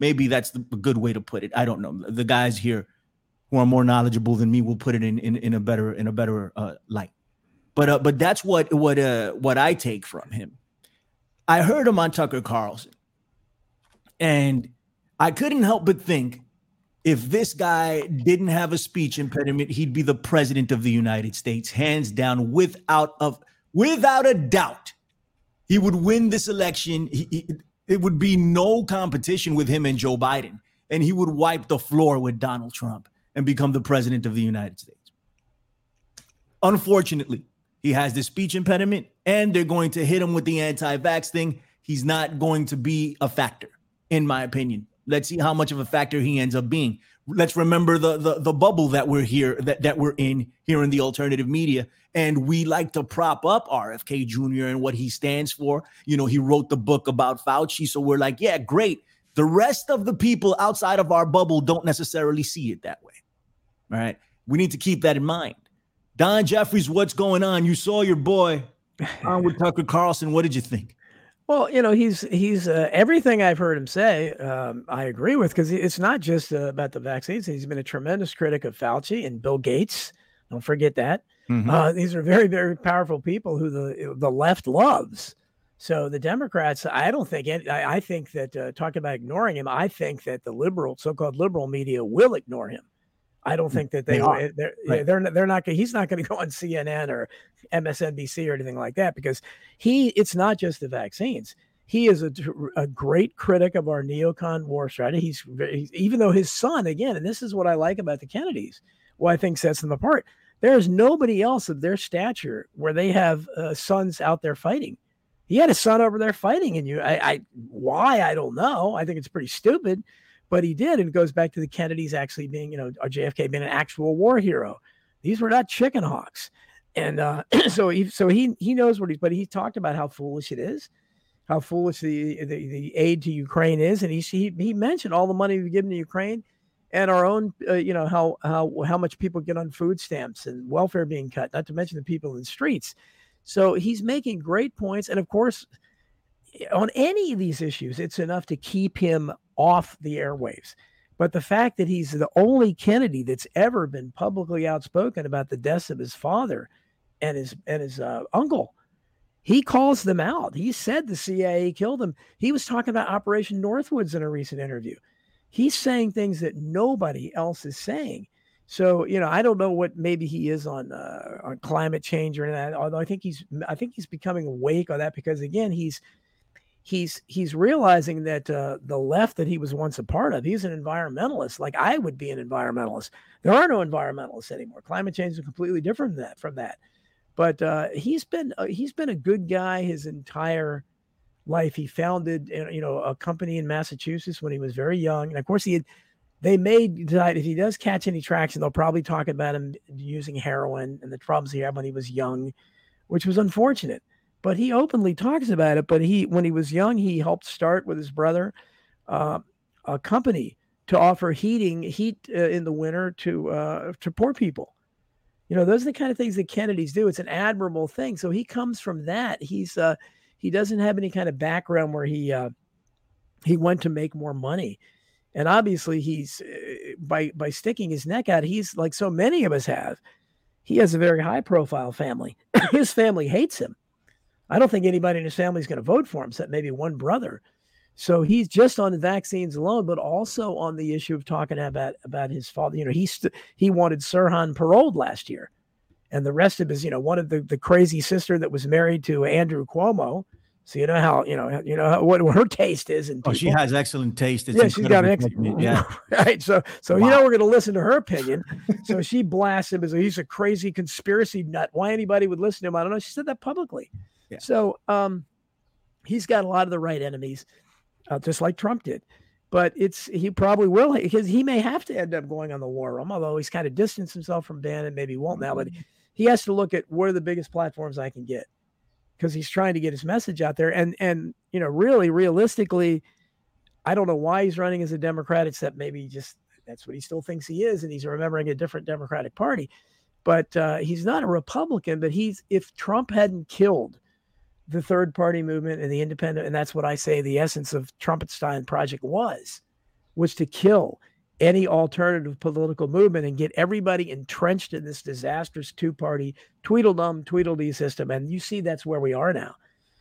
Maybe that's the good way to put it. I don't know. The guys here who are more knowledgeable than me will put it in in, in a better in a better uh, light. But uh, but that's what what uh, what I take from him. I heard him on Tucker Carlson, and I couldn't help but think if this guy didn't have a speech impediment, he'd be the president of the United States, hands down, without of without a doubt. He would win this election. He, he, it would be no competition with him and Joe Biden, and he would wipe the floor with Donald Trump and become the president of the United States. Unfortunately, he has this speech impediment, and they're going to hit him with the anti-vax thing. He's not going to be a factor, in my opinion. Let's see how much of a factor he ends up being. Let's remember the the, the bubble that we're here that, that we're in here in the alternative media and we like to prop up RFK Jr. and what he stands for. You know, he wrote the book about Fauci. So we're like, yeah, great. The rest of the people outside of our bubble don't necessarily see it that way. All right. We need to keep that in mind. Don Jeffries, what's going on? You saw your boy <laughs> on with Tucker Carlson. What did you think? Well, you know, he's he's uh, everything I've heard him say. Um, I agree with because it's not just uh, about the vaccines. He's been a tremendous critic of Fauci and Bill Gates. Don't forget that. Mm-hmm. Uh, these are very, very powerful people who the the left loves. So the Democrats, I don't think. Any, I, I think that uh, talking about ignoring him, I think that the liberal, so-called liberal media, will ignore him. I don't think that they, they are. They're, right. they're they're not. He's not going to go on CNN or MSNBC or anything like that because he. It's not just the vaccines. He is a, a great critic of our neocon war strategy. He's, he's even though his son again, and this is what I like about the Kennedys. What I think sets them apart there's nobody else of their stature where they have uh, sons out there fighting. He had a son over there fighting, and you, I, I, why I don't know. I think it's pretty stupid, but he did, and it goes back to the Kennedys actually being, you know, JFK being an actual war hero. These were not chicken hawks, and uh, <clears throat> so he, so he, he knows what he's. But he talked about how foolish it is, how foolish the the, the aid to Ukraine is, and he he, he mentioned all the money we've given to Ukraine and our own, uh, you know, how how how much people get on food stamps and welfare being cut, not to mention the people in the streets. So he's making great points, and of course, on any of these issues, it's enough to keep him off the airwaves. But the fact that he's the only Kennedy that's ever been publicly outspoken about the deaths of his father and his and his uh, uncle, he calls them out. He said the CIA killed him. He was talking about Operation Northwoods in a recent interview. He's saying things that nobody else is saying. So you know, I don't know what maybe he is on uh, on climate change or that. Although I think he's I think he's becoming awake on that because again he's he's he's realizing that uh, the left that he was once a part of, he's an environmentalist. Like I would be an environmentalist. There are no environmentalists anymore. Climate change is completely different from that. From that, but uh, he's been uh, he's been a good guy his entire life. He founded uh, you know a company in Massachusetts when he was very young, and of course he had. They may decide if he does catch any traction, they'll probably talk about him using heroin and the problems he had when he was young, which was unfortunate but he openly talks about it. But he, when he was young, he helped start with his brother uh, a company to offer heating heat uh, in the winter to uh, to poor people. You know, those are the kind of things that Kennedys do. It's an admirable thing. So he comes from that. He's uh, he doesn't have any kind of background where he uh, he went to make more money. And obviously, he's uh, by by sticking his neck out. He's like so many of us have. He has a very high profile family. <coughs> his family hates him I don't think anybody in his family is going to vote for him, except maybe one brother. So he's just on the vaccines alone, but also on the issue of talking about about his father. You know, he st- he wanted Sirhan paroled last year, and the rest of his, you know, one of the the crazy sister that was married to Andrew Cuomo. So you know how you know you know what, what her taste is, and oh, she has excellent taste. It's yeah, she's got excellent. Yeah, <laughs> right. So so wow. you know we're going to listen to her opinion. <laughs> so she blasts him as he's a crazy conspiracy nut. Why anybody would listen to him? I don't know. She said that publicly. Yeah. So um, he's got a lot of the right enemies, uh, just like Trump did. But it's he probably will because he may have to end up going on the war room, although he's kind of distanced himself from Bannon, maybe won't now. But he has to look at where are the biggest platforms I can get because he's trying to get his message out there. And and you know, really, realistically, I don't know why he's running as a Democrat, except maybe just that's what he still thinks he is, and he's remembering a different Democratic Party. But uh, he's not a Republican. But he's if Trump hadn't killed the third party movement and the independent, and that's what I say the essence of Trumpenstein project was, was to kill any alternative political movement and get everybody entrenched in this disastrous two party Tweedledum Tweedledee system. And you see that's where we are now.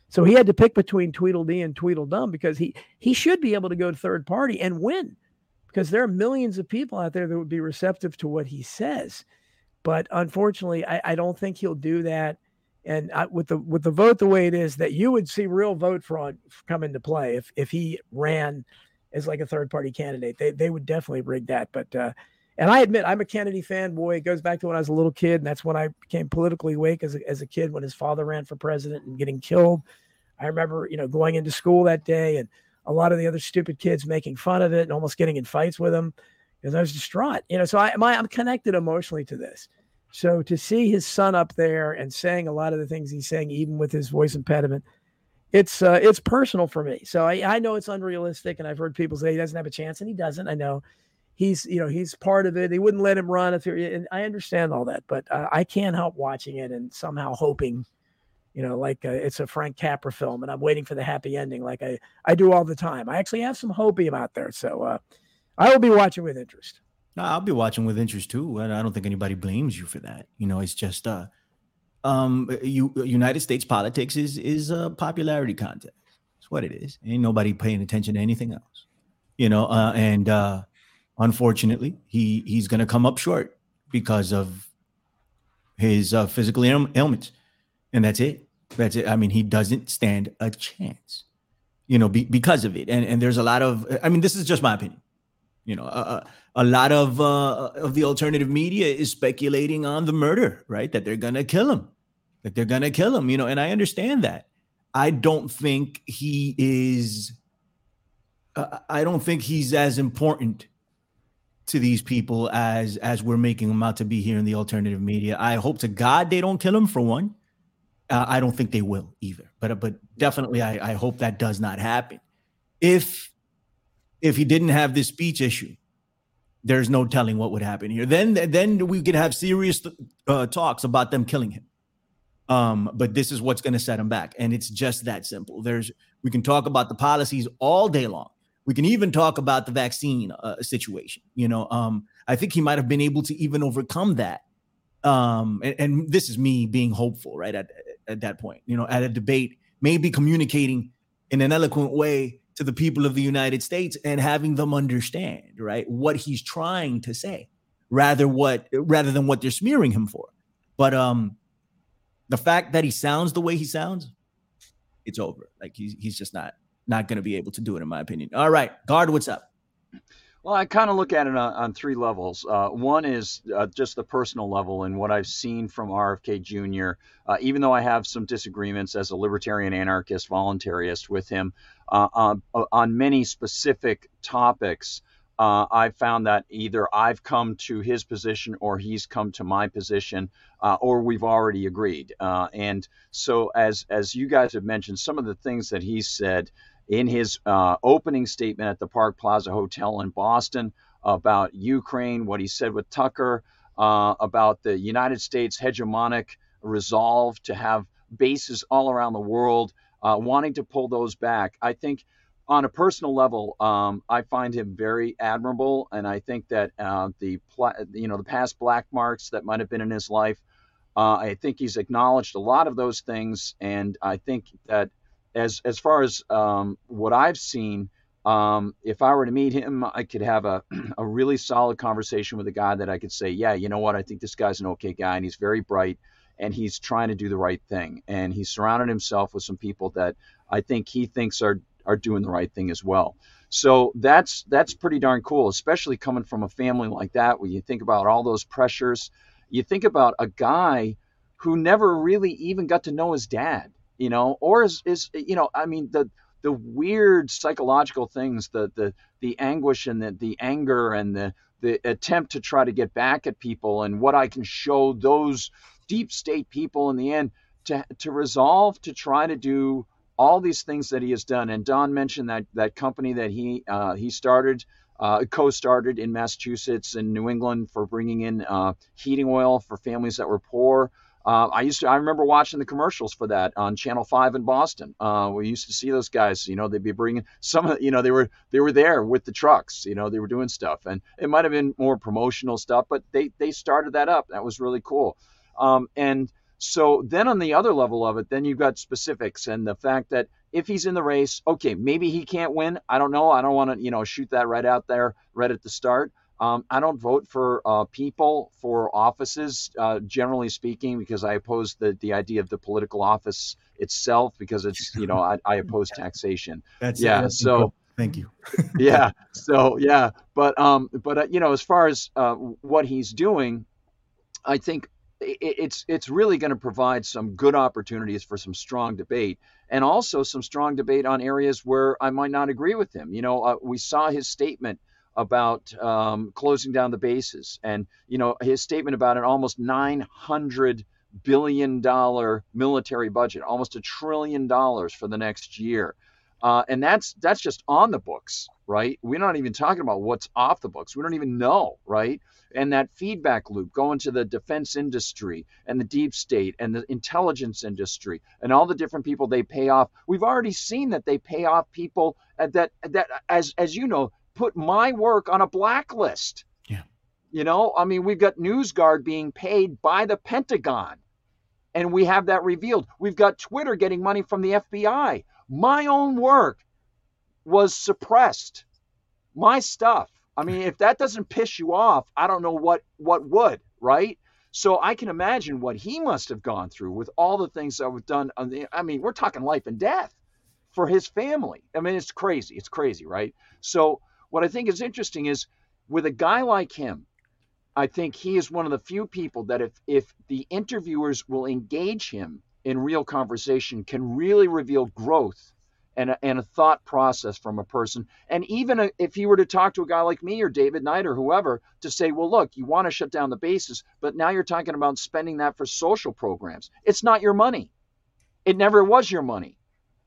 So he had to pick between Tweedledee and Tweedledum because he he should be able to go to third party and win because there are millions of people out there that would be receptive to what he says. But unfortunately, I, I don't think he'll do that and I, with the with the vote the way it is, that you would see real vote fraud come into play if if he ran as like a third party candidate. They they would definitely rig that. But uh, and I admit I'm a Kennedy fanboy. It goes back to when I was a little kid, and that's when I became politically awake as a, as a kid when his father ran for president and getting killed. I remember you know going into school that day and a lot of the other stupid kids making fun of it and almost getting in fights with him because I was distraught. You know, so I, my, I'm connected emotionally to this. So to see his son up there and saying a lot of the things he's saying, even with his voice impediment, it's uh, it's personal for me. So I, I know it's unrealistic, and I've heard people say he doesn't have a chance, and he doesn't. I know he's you know he's part of it. They wouldn't let him run if he, and I understand all that, but uh, I can't help watching it and somehow hoping, you know, like uh, it's a Frank Capra film, and I'm waiting for the happy ending, like I I do all the time. I actually have some hopium out there, so uh, I will be watching with interest. I'll be watching with interest too, and I don't think anybody blames you for that. You know, it's just uh, um, you United States politics is is a popularity contest. It's what it is. Ain't nobody paying attention to anything else. You know, uh, and uh, unfortunately, he he's to come up short because of his uh, physical ail- ailments, and that's it. That's it. I mean, he doesn't stand a chance. You know, be, because of it, and and there's a lot of. I mean, this is just my opinion. You know, a, a lot of uh, of the alternative media is speculating on the murder, right? That they're gonna kill him, that they're gonna kill him. You know, and I understand that. I don't think he is. Uh, I don't think he's as important to these people as as we're making him out to be here in the alternative media. I hope to God they don't kill him for one. Uh, I don't think they will either, but but definitely I, I hope that does not happen. If if he didn't have this speech issue, there's no telling what would happen here. Then then we could have serious uh, talks about them killing him. Um, but this is what's going to set him back, and it's just that simple. There's we can talk about the policies all day long. We can even talk about the vaccine uh, situation. You know, um, I think he might have been able to even overcome that. Um, and, and this is me being hopeful, right at at that point. You know, at a debate, maybe communicating in an eloquent way to the people of the United States and having them understand, right, what he's trying to say. rather what rather than what they're smearing him for. But um, the fact that he sounds the way he sounds, it's over. Like he's he's just not not going to be able to do it, in my opinion. All right, Gard, what's up? Well, I kind of look at it on, on three levels. Uh, one is uh, just the personal level and what I've seen from RFK Jr. Uh, even though I have some disagreements as a libertarian anarchist voluntarist with him on, on, many specific topics, uh, I've found that either I've come to his position or he's come to my position, uh, or we've already agreed. and so, as as you guys have mentioned, some of the things that he said in his uh, opening statement at the Park Plaza Hotel in Boston about Ukraine, what he said with Tucker, uh, about the United States hegemonic resolve to have bases all around the world, uh, wanting to pull those back. I think on a personal level, um, I find him very admirable, and I think that uh, the you know the past black marks that might have been in his life, uh, I think he's acknowledged a lot of those things, and I think that as as far as um, what I've seen, um, if I were to meet him, I could have a <clears throat> a really solid conversation with a guy that I could say, yeah, you know what, I think this guy's an okay guy, and he's very bright, and he's trying to do the right thing, and he's surrounded himself with some people that I think he thinks are are doing the right thing as well. So that's that's pretty darn cool, especially coming from a family like that, where you think about all those pressures. You think about a guy who never really even got to know his dad you know, or is is you know, I mean the the weird psychological things, the the the anguish and the the anger and the the attempt to try to get back at people and what I can show those deep state people in the end to to resolve to try to do all these things that he has done. And Don mentioned that that company that he uh, he started. Uh, co-started in Massachusetts and New England for bringing in uh, heating oil for families that were poor. Uh, I used to, I remember watching the commercials for that on Channel Five in Boston. Uh, we used to see those guys. You know, they'd be bringing some you know, they were they were there with the trucks. You know, they were doing stuff, and it might have been more promotional stuff, but they they started that up. That was really cool. Um, and so then on the other level of it, then you've got specifics and the fact that if he's in the race, okay, maybe he can't win. I don't know. I don't want to, you know, shoot that right out there right at the start. Um, I don't vote for uh, people for offices, uh, generally speaking, because I oppose the, the idea of the political office itself, because it's, you know, I, I oppose <laughs> taxation. That's yeah. That's so thank you. <laughs> yeah. So yeah, but um, but uh, you know, as far as uh, what he's doing, I think it's it's really going to provide some good opportunities for some strong debate and also some strong debate on areas where I might not agree with him. You know, uh, we saw his statement about um, closing down the bases, and you know his statement about an almost 900 billion dollar military budget, almost a trillion dollars for the next year, uh, and that's that's just on the books, right? We're not even talking about what's off the books. We don't even know, right? And that feedback loop going to the defense industry and the deep state and the intelligence industry and all the different people they pay off. We've already seen that they pay off people that that as as you know put my work on a blacklist. Yeah. You know, I mean, we've got NewsGuard being paid by the Pentagon, and we have that revealed. We've got Twitter getting money from the FBI. My own work was suppressed. My stuff. I mean, if that doesn't piss you off, I don't know what what would, right? So I can imagine what he must have gone through with all the things that were done. I mean, we're talking life and death for his family. I mean, it's crazy. It's crazy, right? So what I think is interesting is with a guy like him, I think he is one of the few people that if if the interviewers will engage him in real conversation can really reveal growth and a, and a thought process from a person. And even a, if he were to talk to a guy like me or David Knight or whoever to say, well, look, you want to shut down the bases, but now you're talking about spending that for social programs. It's not your money. It never was your money.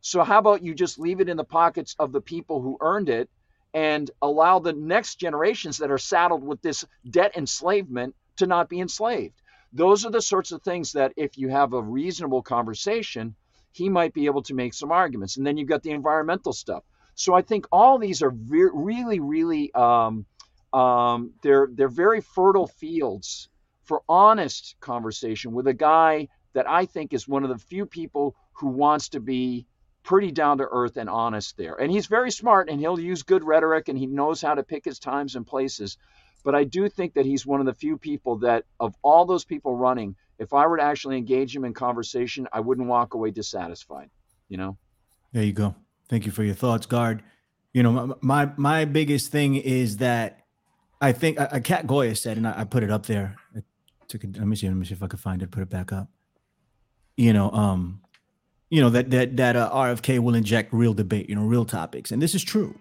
So how about you just leave it in the pockets of the people who earned it and allow the next generations that are saddled with this debt enslavement to not be enslaved. Those are the sorts of things that, if you have a reasonable conversation, he might be able to make some arguments. And then you've got the environmental stuff. So I think all these are really, really, um, um, they're they're very fertile fields for honest conversation with a guy that I think is one of the few people who wants to be pretty down to earth and honest there. And he's very smart and he'll use good rhetoric and he knows how to pick his times and places. But I do think that he's one of the few people that, of all those people running, if I were to actually engage him in conversation, I wouldn't walk away dissatisfied. You know. There you go. Thank you for your thoughts, Gard. You know, my my, biggest thing is that I think a, a Cat Goya said, and I, I, put it up there. I took it. Let me see. Let me see if I can find it. Put it back up. You know, um, you know that that that uh, RFK will inject real debate. You know, real topics, and this is true.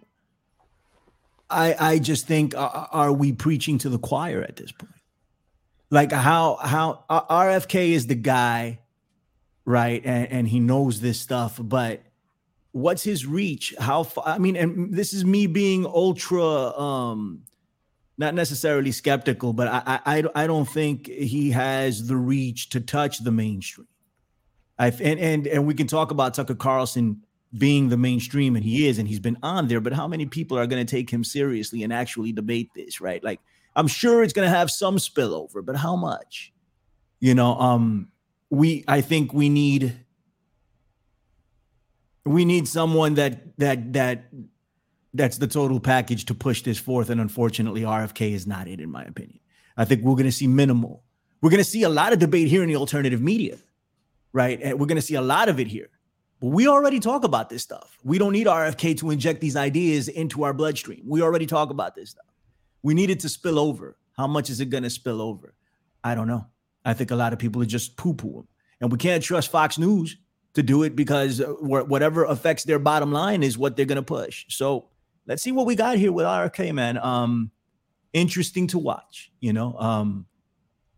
I I just think uh, uh are we preaching to the choir at this point? Like how how uh, RFK is the guy, right? And and he knows this stuff, but what's his reach? How far? I mean, and this is me being ultra, um, not necessarily skeptical, but I, I, I don't think he has the reach to touch the mainstream. I and and and we can talk about Tucker Carlson being the mainstream, and he is, and he's been on there. But how many people are going to take him seriously and actually debate this? Right? Like, I'm sure it's going to have some spillover, but how much? You know, um, we I think we need we need someone that that that that's the total package to push this forth. And unfortunately, RFK is not it, in my opinion. I think we're going to see minimal. We're going to see a lot of debate here in the alternative media, right? And we're going to see a lot of it here. But we already talk about this stuff. We don't need RFK to inject these ideas into our bloodstream. We already talk about this stuff. We need it to spill over. How much is it going to spill over? I don't know. I think a lot of people are just poo poo them. And we can't trust Fox News to do it because uh, whatever affects their bottom line is what they're going to push. So let's see what we got here with RFK, man. Um, interesting to watch. You know, um,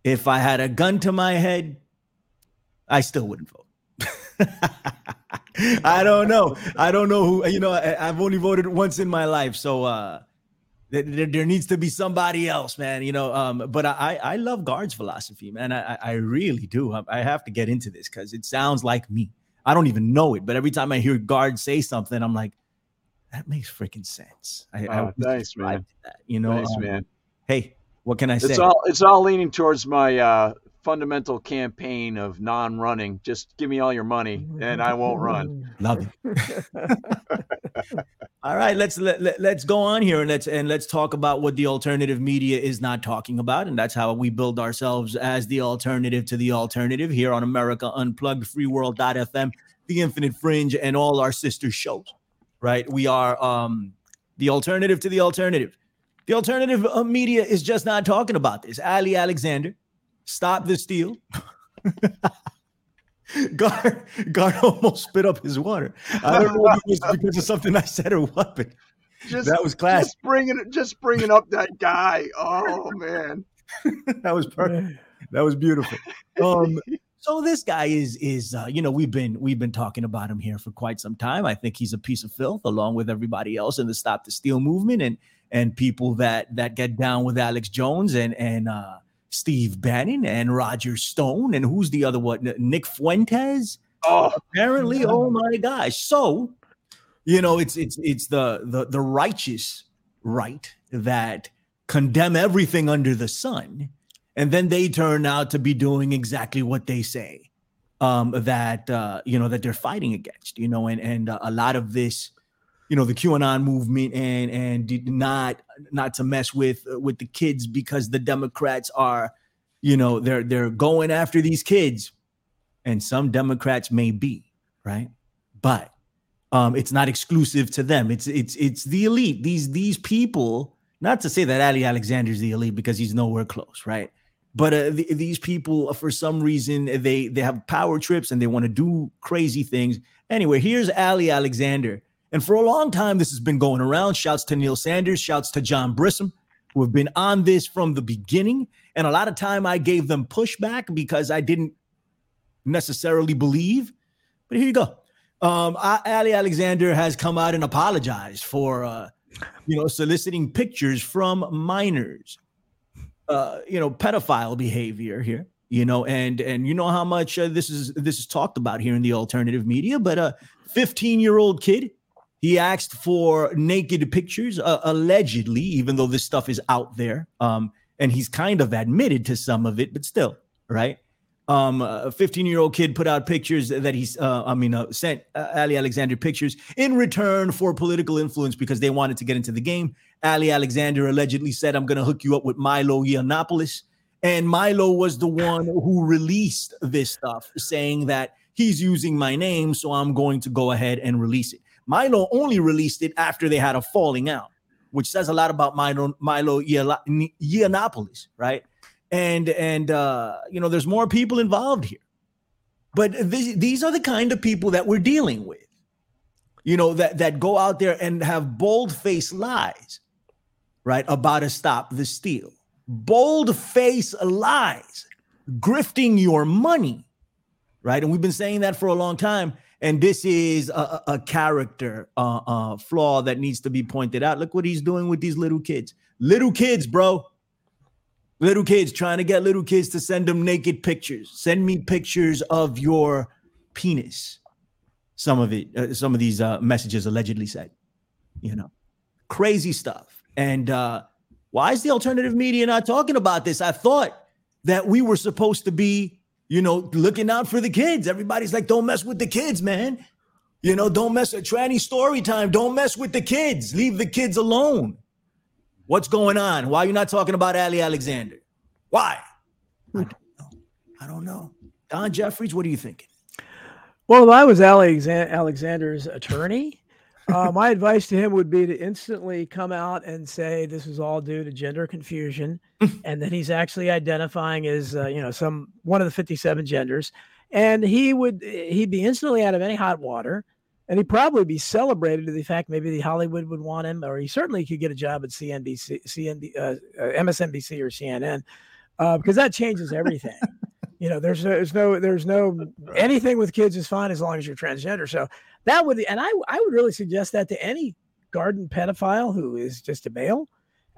if I had a gun to my head, I still wouldn't vote. <laughs> I don't know. I don't know who. You know, I, have only voted once in my life, so uh, there, there, needs to be somebody else, man. You know, um, but I I love Gard's philosophy, man. I I really do. I have to get into this because it sounds like me. I don't even know it, but every time I hear Gard say something, I'm like, that makes freaking sense. I, oh, I nice man. That, you know, nice um, man. Hey, what can I say? It's all it's all leaning towards my uh, fundamental campaign of non-running. Just give me all your money, and I won't run. Love <laughs> it. all right, let's let, let, let's go on here and let's and let's talk about what the alternative media is not talking about, and that's how we build ourselves as the alternative to the alternative here on America Unplugged, FreeWorld.fm, The Infinite Fringe, and all our sister shows. Right, we are um the alternative to the alternative. The alternative uh, media is just not talking about this. Ali Alexander Stop the steal. Gard, Gard almost spit up his water. I don't know if it was because of something I said or what, but just, that was class. Just bringing, just bringing up that guy. Oh man, <laughs> that was perfect. That was beautiful. Um, <laughs> so this guy is is uh, you know we've been we've been talking about him here for quite some time. I think he's a piece of filth, along with everybody else in the Stop the Steal movement and and people that that get down with Alex Jones and and uh, Steve Bannon and Roger Stone, and who's the other one? Nick Fuentes. Oh, apparently, oh my gosh! So, you know, it's it's it's the the the righteous right that condemn everything under the sun, and then they turn out to be doing exactly what they say um, that uh, you know that they're fighting against. You know, and and uh, a lot of this you know the QAnon movement and and did not not to mess with uh, with the kids because the Democrats are you know they're they're going after these kids. And some Democrats may be right? But um it's not exclusive to them. It's it's it's the elite. These these people not to say that Ali Alexander's the elite because he's nowhere close right? But uh, the, these people uh, for some reason they they have power trips and they want to do crazy things. Anyway here's Ali Alexander and for a long time, this has been going around. Shouts to Neil Sanders, shouts to John Brissom, who have been on this from the beginning. And a lot of time I gave them pushback because I didn't necessarily believe. But here you go. Um, Ali Alexander has come out and apologized for, uh, you know, soliciting pictures from minors, uh, you know, pedophile behavior here you know and and you know how much uh, this is this is talked about here in the alternative media but a 15 year old kid he asked for naked pictures, uh, allegedly, even though this stuff is out there. Um, and he's kind of admitted to some of it, but still, right? Um, a 15 year old kid put out pictures that he's, uh, I mean, uh, sent uh, Ali Alexander pictures in return for political influence because they wanted to get into the game. Ali Alexander allegedly said, I'm going to hook you up with Milo Yiannopoulos. And Milo was the one who released this stuff, saying that he's using my name, so I'm going to go ahead and release it. Milo only released it after they had a falling out, which says a lot about Milo, Milo Yiannopoulos, right? And and uh, you know, there's more people involved here, but th- these are the kind of people that we're dealing with. You know that that go out there and have bold faced lies, right, about to stop the steal bold face lies, grifting your money, right? And we've been saying that for a long time. And this is a, a character uh, uh, flaw that needs to be pointed out. Look what he's doing with these little kids. Little kids, bro. Little kids trying to get little kids to send them naked pictures. Send me pictures of your penis. Some of it, uh, some of these uh, messages allegedly said, you know, crazy stuff. And uh, why is the alternative media not talking about this? I thought that we were supposed to be, you know, looking out for the kids. Everybody's like, don't mess with the kids, man. You know, don't mess with tranny story time. Don't mess with the kids. Leave the kids alone. What's going on? Why are you not talking about Ali Alexander? Why? I don't know. I don't know. Don Jeffries, what are you thinking? Well, if I was Ali Alexander's attorney, uh, my advice to him would be to instantly come out and say this is all due to gender confusion, <laughs> and that he's actually identifying as uh, you know some one of the 57 genders, and he would he'd be instantly out of any hot water, and he'd probably be celebrated to the fact maybe the Hollywood would want him, or he certainly could get a job at CNBC, CNB, uh, uh MSNBC or CNN, uh, because that changes everything. <laughs> you know, there's there's no there's no anything with kids is fine as long as you're transgender. So that would, and I, I would really suggest that to any garden pedophile who is just a male.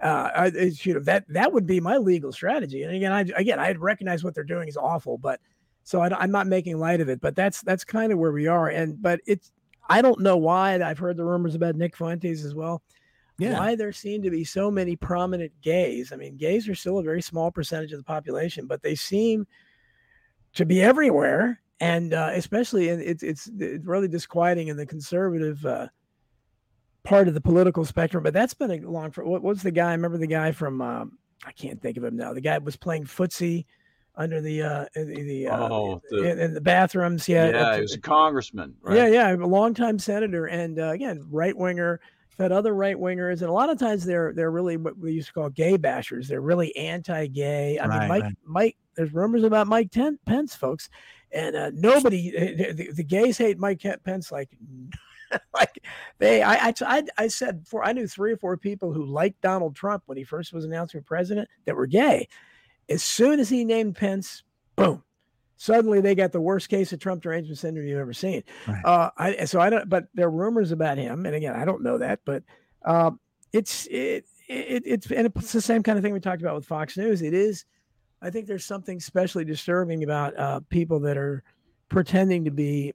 Uh, I, you know, that that would be my legal strategy. And again, I again I recognize what they're doing is awful, but so I, am not making light of it. But that's that's kind of where we are. And but it's I don't know why I've heard the rumors about Nick Fuentes as well. Yeah. Why there seem to be so many prominent gays? I mean, gays are still a very small percentage of the population, but they seem to be everywhere and uh, especially in, it's it's it's really disquieting in the conservative uh, part of the political spectrum. But that's been a long. For, what was the guy? I remember the guy from um, I can't think of him now. The guy was playing footsie under the uh the, uh, oh, the, in, in, the bathrooms. Yeah, yeah, he was a congressman. Right? Yeah, yeah, a longtime senator, and uh, again, right winger. Had other right wingers, and a lot of times they're they're really what we used to call gay bashers. They're really anti-gay. I right, mean, Mike right. Mike. There's rumors about Mike Pence, folks, and uh, nobody eh, the, the, gays hate Mike Pence like <laughs> like they I, I I said before I knew three or four people who liked Donald Trump when he first was announced for president that were gay. As soon as he named Pence, boom, suddenly they got the worst case of Trump derangement syndrome you've ever seen. Right. Uh, I, so I don't, but there are rumors about him, and again, I don't know that, but uh, it's it, it it's and it's the same kind of thing we talked about with Fox News. It is I think there's something especially disturbing about uh, people that are pretending to be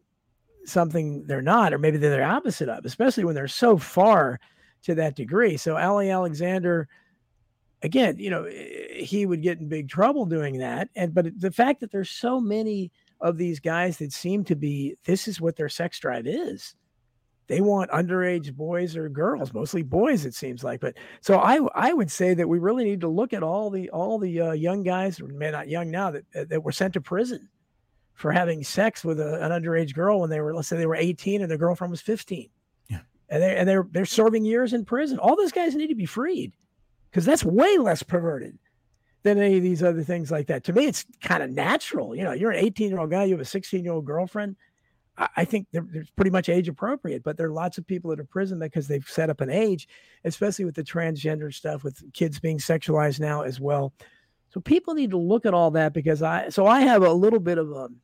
something they're not, or maybe they're the opposite of, especially when they're so far to that degree. So Ali Alexander, again, you know, eh, he would get in big trouble doing that. And but the fact that there's so many of these guys that seem to be this is what their sex drive is they want underage boys or girls, mostly boys, it seems like. But so I I would say that we really need to look at all the all the uh, young guys, or maybe not young now, that that were sent to prison for having sex with a, an underage girl when they were let's say they were 18 and their girlfriend was 15. Yeah. And they and they're they're serving years in prison. All those guys need to be freed because that's way less perverted than any of these other things like that. To me, it's kind of natural. You know, you're an 18 year old guy, you have a 16 year old girlfriend I think they're, they're, pretty much age appropriate, but there are lots of people that are prison because they've set up an age, especially with the transgender stuff, with kids being sexualized now as well. So people need to look at all that because I, so I have a little bit of a um,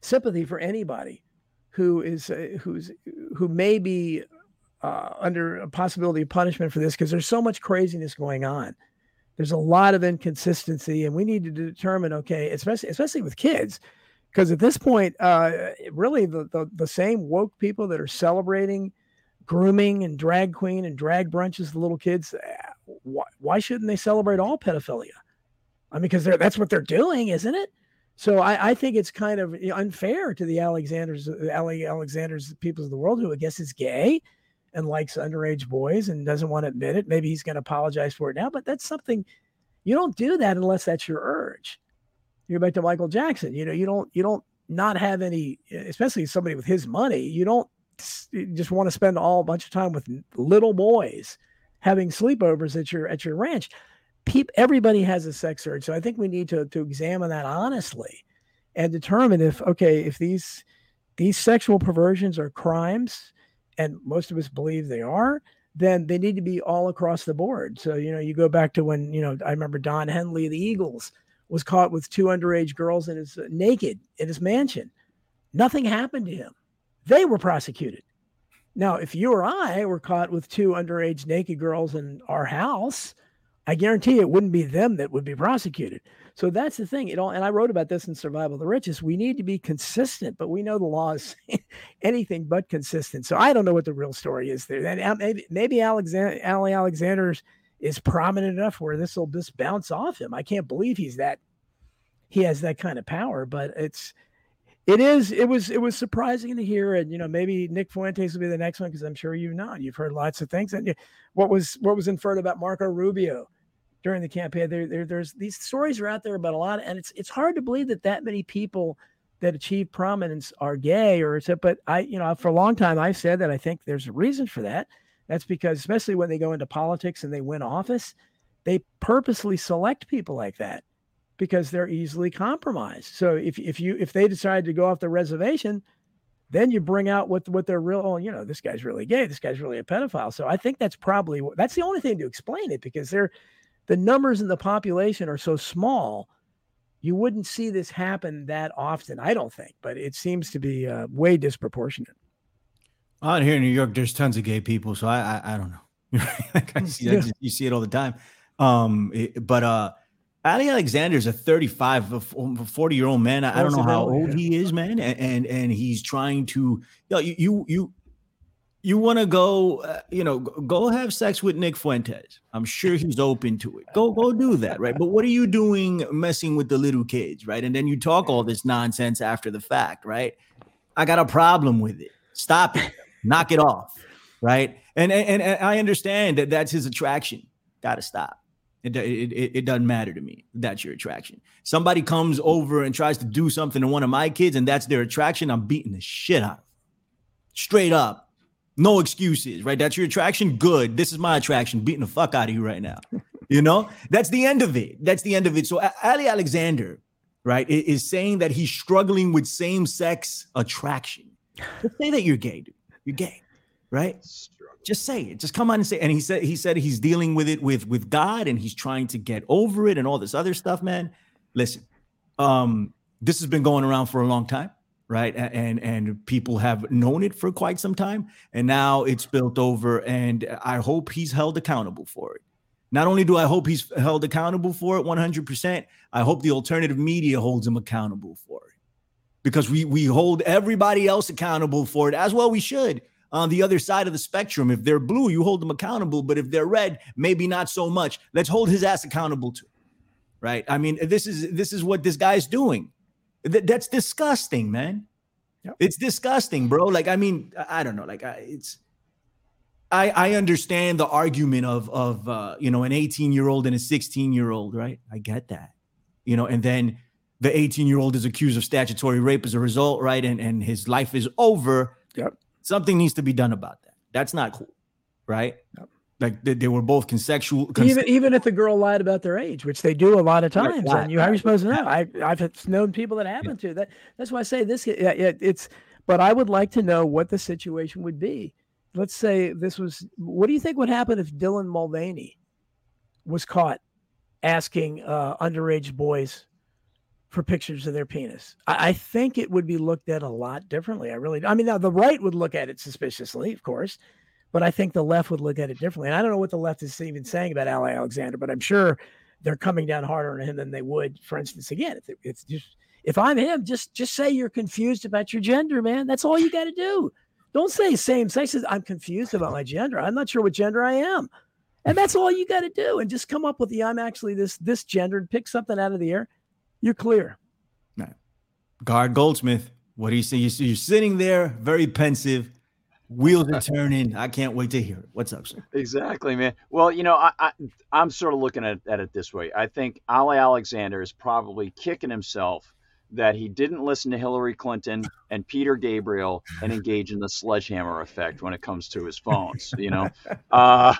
sympathy for anybody who is, uh, who's, who may be uh, under a possibility of punishment for this because there's so much craziness going on. There's a lot of inconsistency, and we need to determine, okay, especially especially with kids because at this point, uh, really the, the, the same woke people that are celebrating grooming and drag queen and drag brunches, the little kids, uh, why, why shouldn't they celebrate all pedophilia? I mean, because that's what they're doing, isn't it? So I, I think it's kind of unfair to the Alexanders, Ali Alexanders, people of the world who I guess is gay and likes underage boys and doesn't want to admit it. Maybe he's going to apologize for it now, but that's something you don't do that unless that's your urge. You're back to Michael Jackson. You know, you don't you don't not have any, especially somebody with his money. You don't just want to spend all a bunch of time with little boys having sleepovers at your at your ranch. People, everybody has a sex urge, so I think we need to to examine that honestly and determine if okay if these these sexual perversions are crimes, and most of us believe they are, then they need to be all across the board. So you know, you go back to when you know I remember Don Henley, the Eagles, was caught with two underage girls in his uh, naked in his mansion. Nothing happened to him. They were prosecuted. Now, if you or I were caught with two underage naked girls in our house, I guarantee it wouldn't be them that would be prosecuted. So that's the thing. It all, and I wrote about this in Survival of the Richest. We need to be consistent, but we know the law is <laughs> anything but consistent. So I don't know what the real story is there. And uh, maybe maybe Alexander Ali Alexander's is prominent enough where this will just bounce off him. I can't believe he's that he has that kind of power, but it's it is it was it was surprising to hear. And you know maybe nick fuentes will be the next one because i'm sure you've not. You've heard lots of things. And what was what was inferred about marco rubio during the campaign there, there there's these stories are out there about a lot and it's it's hard to believe that that many people that achieve prominence are gay or but i you know for a long time i've said that i think there's a reason for that that's because especially when they go into politics and they win office they purposely select people like that because they're easily compromised. So if if you if they decide to go off the reservation, then you bring out what what they're real. Oh, you know, this guy's really gay. This guy's really a pedophile. So I think that's probably that's the only thing to explain it because they're the numbers in the population are so small. You wouldn't see this happen that often, I don't think, but it seems to be uh, way disproportionate. Out here in New York, there's tons of gay people, so I I, I don't know. <laughs> like I see, yeah. you see it all the time. Um, it, but uh, Ali Alexander is a 35, a 40 year old man. I, I don't know how old he is, man. And, and, and he's trying to, you know, you, you, you want to go, uh, you know, go have sex with Nick Fuentes. I'm sure he's open to it. Go, go do that, right? But what are you doing messing with the little kids, right? And then you talk all this nonsense after the fact, right? I got a problem with it. Stop it. Knock it off, right? And, and and I understand that that's his attraction. Got to stop. It, it, it, doesn't matter to me. That's your attraction. Somebody comes over and tries to do something to one of my kids, and that's their attraction. I'm beating the shit out of them. Straight up. No excuses, right? That's your attraction. Good. This is my attraction. Beating the fuck out of you right now. you know, that's the end of it. That's the end of it. So Ali Alexander, right, is saying that he's struggling with same sex attraction. Just say that you're gay, dude. You're gay, right? Just say it. Just come on and say. It. And he said he said he's dealing with it with with God and he's trying to get over it and all this other stuff, man. Listen, um, this has been going around for a long time, right? And and people have known it for quite some time, and now it's built over. And I hope he's held accountable for it. Not only do I hope he's held accountable for it 100%, I hope the alternative media holds him accountable for it. Because we we hold everybody else accountable for it as well we should on the other side of the spectrum. If they're blue, you hold them accountable, but if they're red, maybe not so much. Let's hold his ass accountable too. Right? I mean, this is this is what this guy's doing. Th- that's disgusting, man. Yep. It's disgusting, bro. Like, I mean, I don't know. Like, I, it's. I, I understand the argument of of uh, you know an 18 year old and a 16 year old, right? I get that, you know, and then the 18 year old is accused of statutory rape as a result, right? And and his life is over. Yep. Something needs to be done about that. That's not cool, right? Yep. Like they, they, were both consensual. Cons- even even if the girl lied about their age, which they do a lot of times, and you how are you supposed to know? I I've known people that happen yeah. to that. That's why I say this. Yeah, it's. But I would like to know what the situation would be. Let's say this was. What do you think would happen if Dylan Mulvaney was caught asking uh, underage boys for pictures of their penis. I, I, think it would be looked at a lot differently. I really, I mean, now the right would look at it suspiciously, of course, but I think the left would look at it differently. And I don't know what the left is even saying about Ali Alexander, but I'm sure they're coming down harder on him than they would, for instance, again, if it's just, if I'm him, just just say you're confused about your gender, man. That's all you got to do. Don't say same sex. I'm confused about my gender. I'm not sure what gender I am. And that's all you got to do. And just come up with the I'm actually this this gender and pick something out of the air you're clear. Right. Gard Goldsmith. What do you say? You're sitting there, very pensive. Wheels are turning. I can't wait to hear it. What's up, sir? Exactly, man. Well, you know, I, I I'm sort of looking at, at it this way. I think Ali Alexander is probably kicking himself that he didn't listen to Hillary Clinton and Peter Gabriel and engage in the sledgehammer effect when it comes to his phones. You know, <laughs> uh,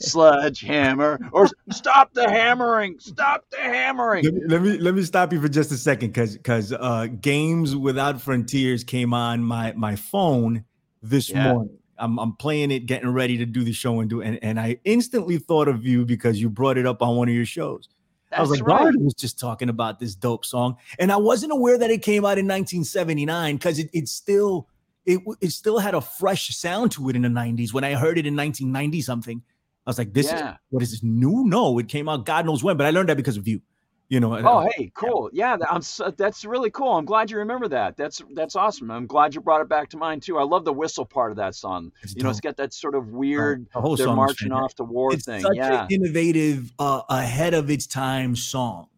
sledgehammer or stop the hammering, stop the hammering. Let me let me, let me stop you for just a second because because uh, games without frontiers came on my my phone this yeah. morning. I'm, I'm playing it, getting ready to do the show and do and, and I instantly thought of you because you brought it up on one of your shows. That's I was like, right. was just talking about this dope song, and I wasn't aware that it came out in 1979 because it, it still it it still had a fresh sound to it in the 90s. When I heard it in 1990 something, I was like, this yeah. is what is this new? No, it came out God knows when, but I learned that because of you you know. Oh, hey, cool. Yeah, yeah I'm, that's really cool. I'm glad you remember that. That's that's awesome. I'm glad you brought it back to mind too. I love the whistle part of that song. It's you dope. know, it's got that sort of weird. The whole they're marching off to war it's thing. Such yeah, an innovative, uh, ahead of its time song.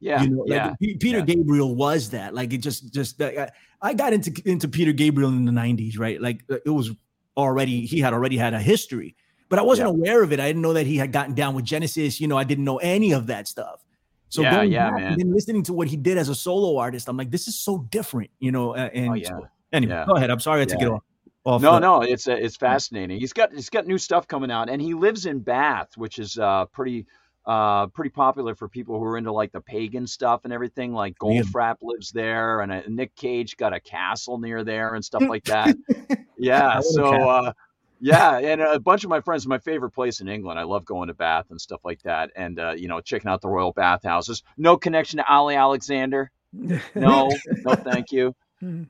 Yeah, you know, yeah. Like Peter yeah. Gabriel was that. Like it just, just uh, I got into into Peter Gabriel in the '90s, right? Like uh, it was already he had already had a history, but I wasn't yeah. aware of it. I didn't know that he had gotten down with Genesis. You know, I didn't know any of that stuff. So yeah, going yeah, back man. and then listening to what he did as a solo artist, I'm like, this is so different, you know. And oh, yeah. so, anyway, yeah. go ahead. I'm sorry I took yeah. it off. off no, the, no, it's uh, it's fascinating. He's got he's got new stuff coming out, and he lives in Bath, which is uh, pretty uh, pretty popular for people who are into like the pagan stuff and everything. Like Goldfrapp lives there, and uh, Nick Cage got a castle near there and stuff <laughs> like that. yeah, so uh, yeah, and a bunch of my friends, my favorite place in England. I love going to Bath and stuff like that, and uh, you know, checking out the royal bathhouses. No connection to Ali Alexander. <laughs> No, no, thank you.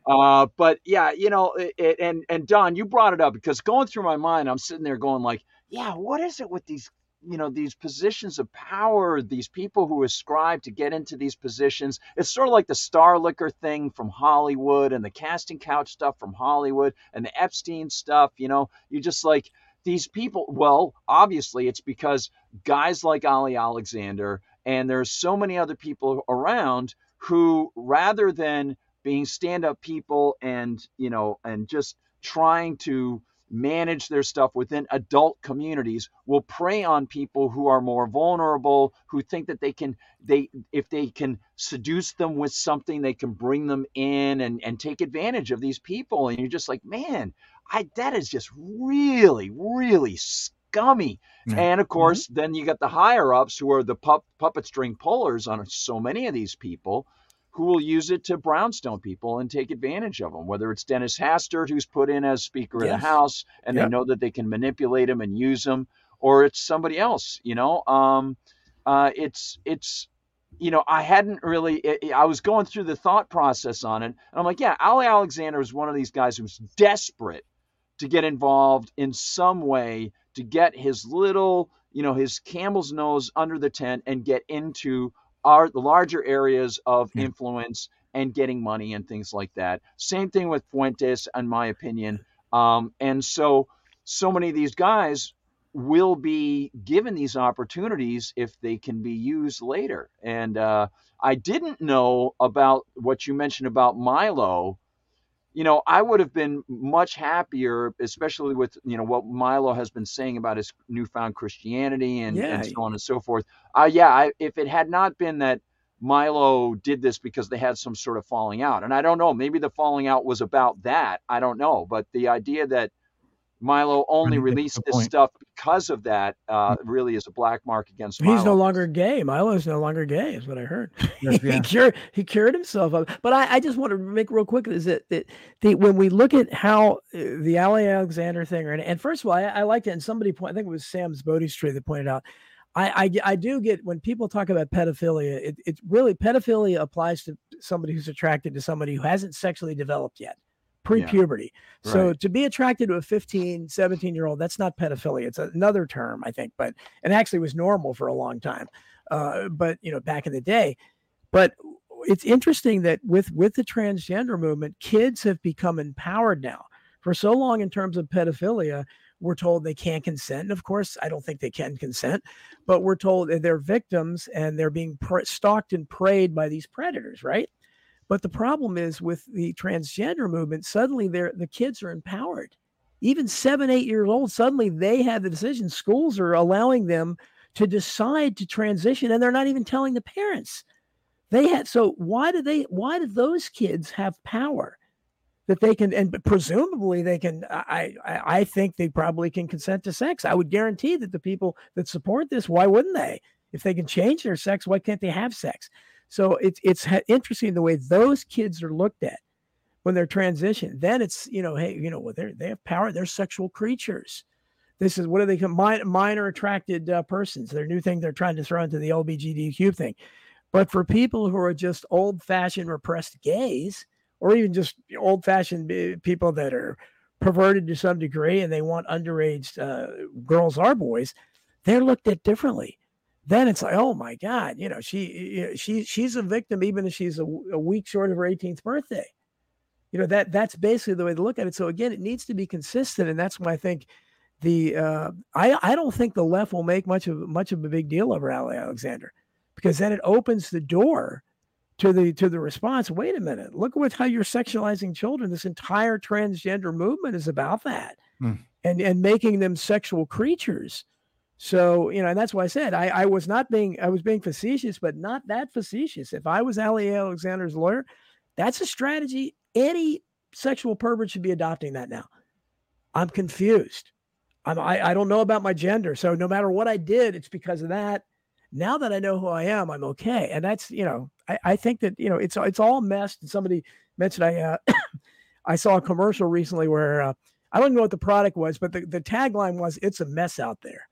Uh, but yeah, you know, it, it, and and Don, you brought it up because going through my mind, I'm sitting there going like, yeah, what is it with these you know these positions of power these people who ascribe to get into these positions it's sort of like the star liquor thing from hollywood and the casting couch stuff from hollywood and the epstein stuff you know? You just like these people well obviously it's because guys like ali alexander and there's so many other people around who rather than being stand-up people and you know and just trying to manage their stuff within adult communities will prey on people who are more vulnerable who think that they can they if they can seduce them with something they can bring them in and and take advantage of these people and you're just like man i that is just really really scummy mm-hmm. and of course mm-hmm. then you got the higher ups who are the pup, puppet string pullers on so many of these people who will use it to brownstone people and take advantage of them, whether it's Dennis Hastert, who's put in as Speaker yes. of the House, and yep. they know that they can manipulate him and use him, or it's somebody else, you know. Um, uh, it's, it's, you know, I hadn't really, it, I was going through the thought process on it, and I'm like, yeah, Ali Alexander is one of these guys who's desperate to get involved in some way to get his little, you know, his camel's nose under the tent and get into are the larger areas of yeah. influence and getting money and things like that. Same thing with Fuentes, in my opinion. Um, and so, so many of these guys will be given these opportunities if they can be used later. And uh, I didn't know about what you mentioned about Milo you know, I would have been much happier, especially with you know what Milo has been saying about his newfound Christianity and, yeah. and so on and so forth. Uh, yeah, I, if it had not been that Milo did this because they had some sort of falling out, and I don't know, maybe the falling out was about that. I don't know, but the idea that Milo only released this stuff because of that. Uh, mm. really is a black mark against. Milo. He's no longer gay. Milo is no longer gay, is what I heard. <laughs> Yes, yeah. he cured he cured himself of. But I, I, just want to make real quick is that, that the, when we look at how uh, the Ali Alexander thing, and, and first of all, I, I liked it. And somebody point, I think it was Sam's Bodie Street that pointed out. I, I, I do get when people talk about pedophilia, it, it really pedophilia applies to somebody who's attracted to somebody who hasn't sexually developed yet pre-puberty. Yeah. So right. to be attracted to a 15, 17 year old, that's not pedophilia. It's another term, I think, but it actually was normal for a long time. Uh, but you know, back in the day, but it's interesting that with with the transgender movement, kids have become empowered now. For so long, in terms of pedophilia, we're told they can't consent. And of course, I don't think they can consent, but we're told they're victims and they're being pre- stalked and preyed by these predators, right? But the problem is with the transgender movement, suddenly they're the kids are empowered. Even seven, eight years old, suddenly they have the decision. Schools are allowing them to decide to transition, and they're not even telling the parents. They had so why do they why do those kids have power that they can and presumably they can I, I I think they probably can consent to sex. I would guarantee that the people that support this, why wouldn't they? If they can change their sex, why can't they have sex? So it's it's interesting the way those kids are looked at when they're transitioned. Then it's you know, hey, you know, well, they they have power. They're sexual creatures. This is what do they call minor, attracted uh, persons? Their new thing they're trying to throw into the LBGTQ thing. But for people who are just old fashioned repressed gays, or even just old fashioned people that are perverted to some degree and they want underage uh, girls or boys, they're looked at differently. Then it's like, oh my God, you know, she, she, she's a victim even if she's a, a week short of her 18th birthday. You know that that's basically the way to look at it. So again, it needs to be consistent, and that's why I think the uh, I I don't think the left will make much of much of a big deal over Ali Alexander because then it opens the door to the to the response. Wait a minute, look at how you're sexualizing children. This entire transgender movement is about that, hmm. and and making them sexual creatures. So you know, and that's why I said I, I was not being I was being facetious, but not that facetious. If I was Ali Alexander's lawyer, that's a strategy. Any sexual pervert should be adopting that now. I'm confused. I'm, I, I don't know about my gender. So no matter what I did, it's because of that now that I know who I am, I'm okay. And that's, you know, I, I think that, you know, it's, it's all messed. And somebody mentioned I, uh, <coughs> I saw a commercial recently where uh, I don't know what the product was, but the, the tagline was, it's a mess out there.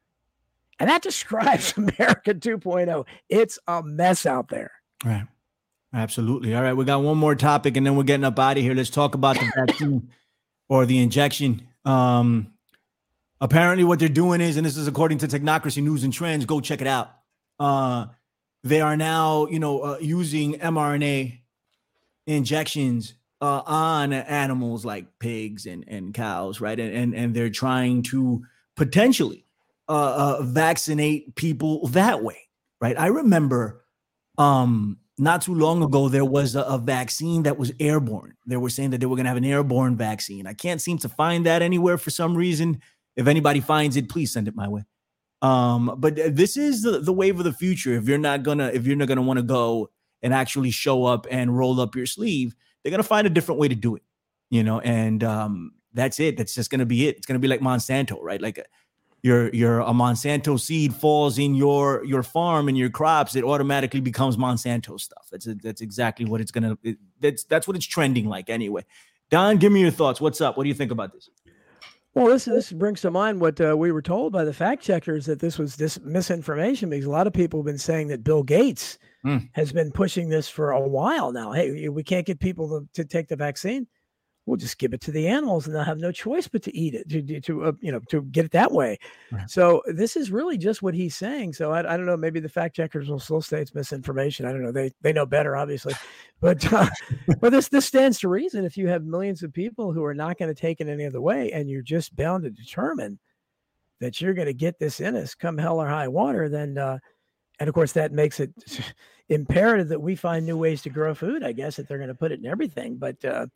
And that <laughs> describes America 2.0. It's a mess out there. Right. Absolutely. All right. We got one more topic and then we're getting up out of here. Let's talk about the <coughs> vaccine or the injection. Um, apparently, what they're doing is, and this is according to Technocracy News and Trends, go check it out uh, they are now, you know, uh, using mRNA injections uh, on animals like pigs and, and cows, right? And, and and they're trying to potentially uh, uh, vaccinate people that way, right? I remember um, not too long ago there was a, a, vaccine that was airborne. They were saying that they were going to have an airborne vaccine. I can't seem to find that anywhere for some reason. If anybody finds it, please send it my way. Um, but this is the, the wave of the future. If you're not gonna, if you're not gonna want to go and actually show up and roll up your sleeve, they're gonna find a different way to do it, you know. And um, that's it. That's just gonna be it. It's gonna be like Monsanto, right? Like your your a Monsanto seed falls in your your farm and your crops, it automatically becomes Monsanto stuff. That's a, that's exactly what it's gonna. It, that's that's what it's trending like anyway. Don, give me your thoughts. What's up? What do you think about this? Well, this this brings to mind what uh, we were told by the fact checkers that this was this misinformation because a lot of people have been saying that Bill Gates mm. has been pushing this for a while now. Hey, we can't get people to, to take the vaccine we'll just give it to the animals and they'll have no choice but to eat it to, to uh, you know to get it that way right. so this is really just what he's saying so I, I, don't know maybe the fact checkers will still say it's misinformation i don't know they they know better obviously <laughs> but uh, but this this stands to reason if you have millions of people who are not going to take it any other way and you're just bound to determine that you're going to get this in us come hell or high water then uh, and of course that makes it <laughs> imperative that we find new ways to grow food i guess that they're going to put it in everything but uh,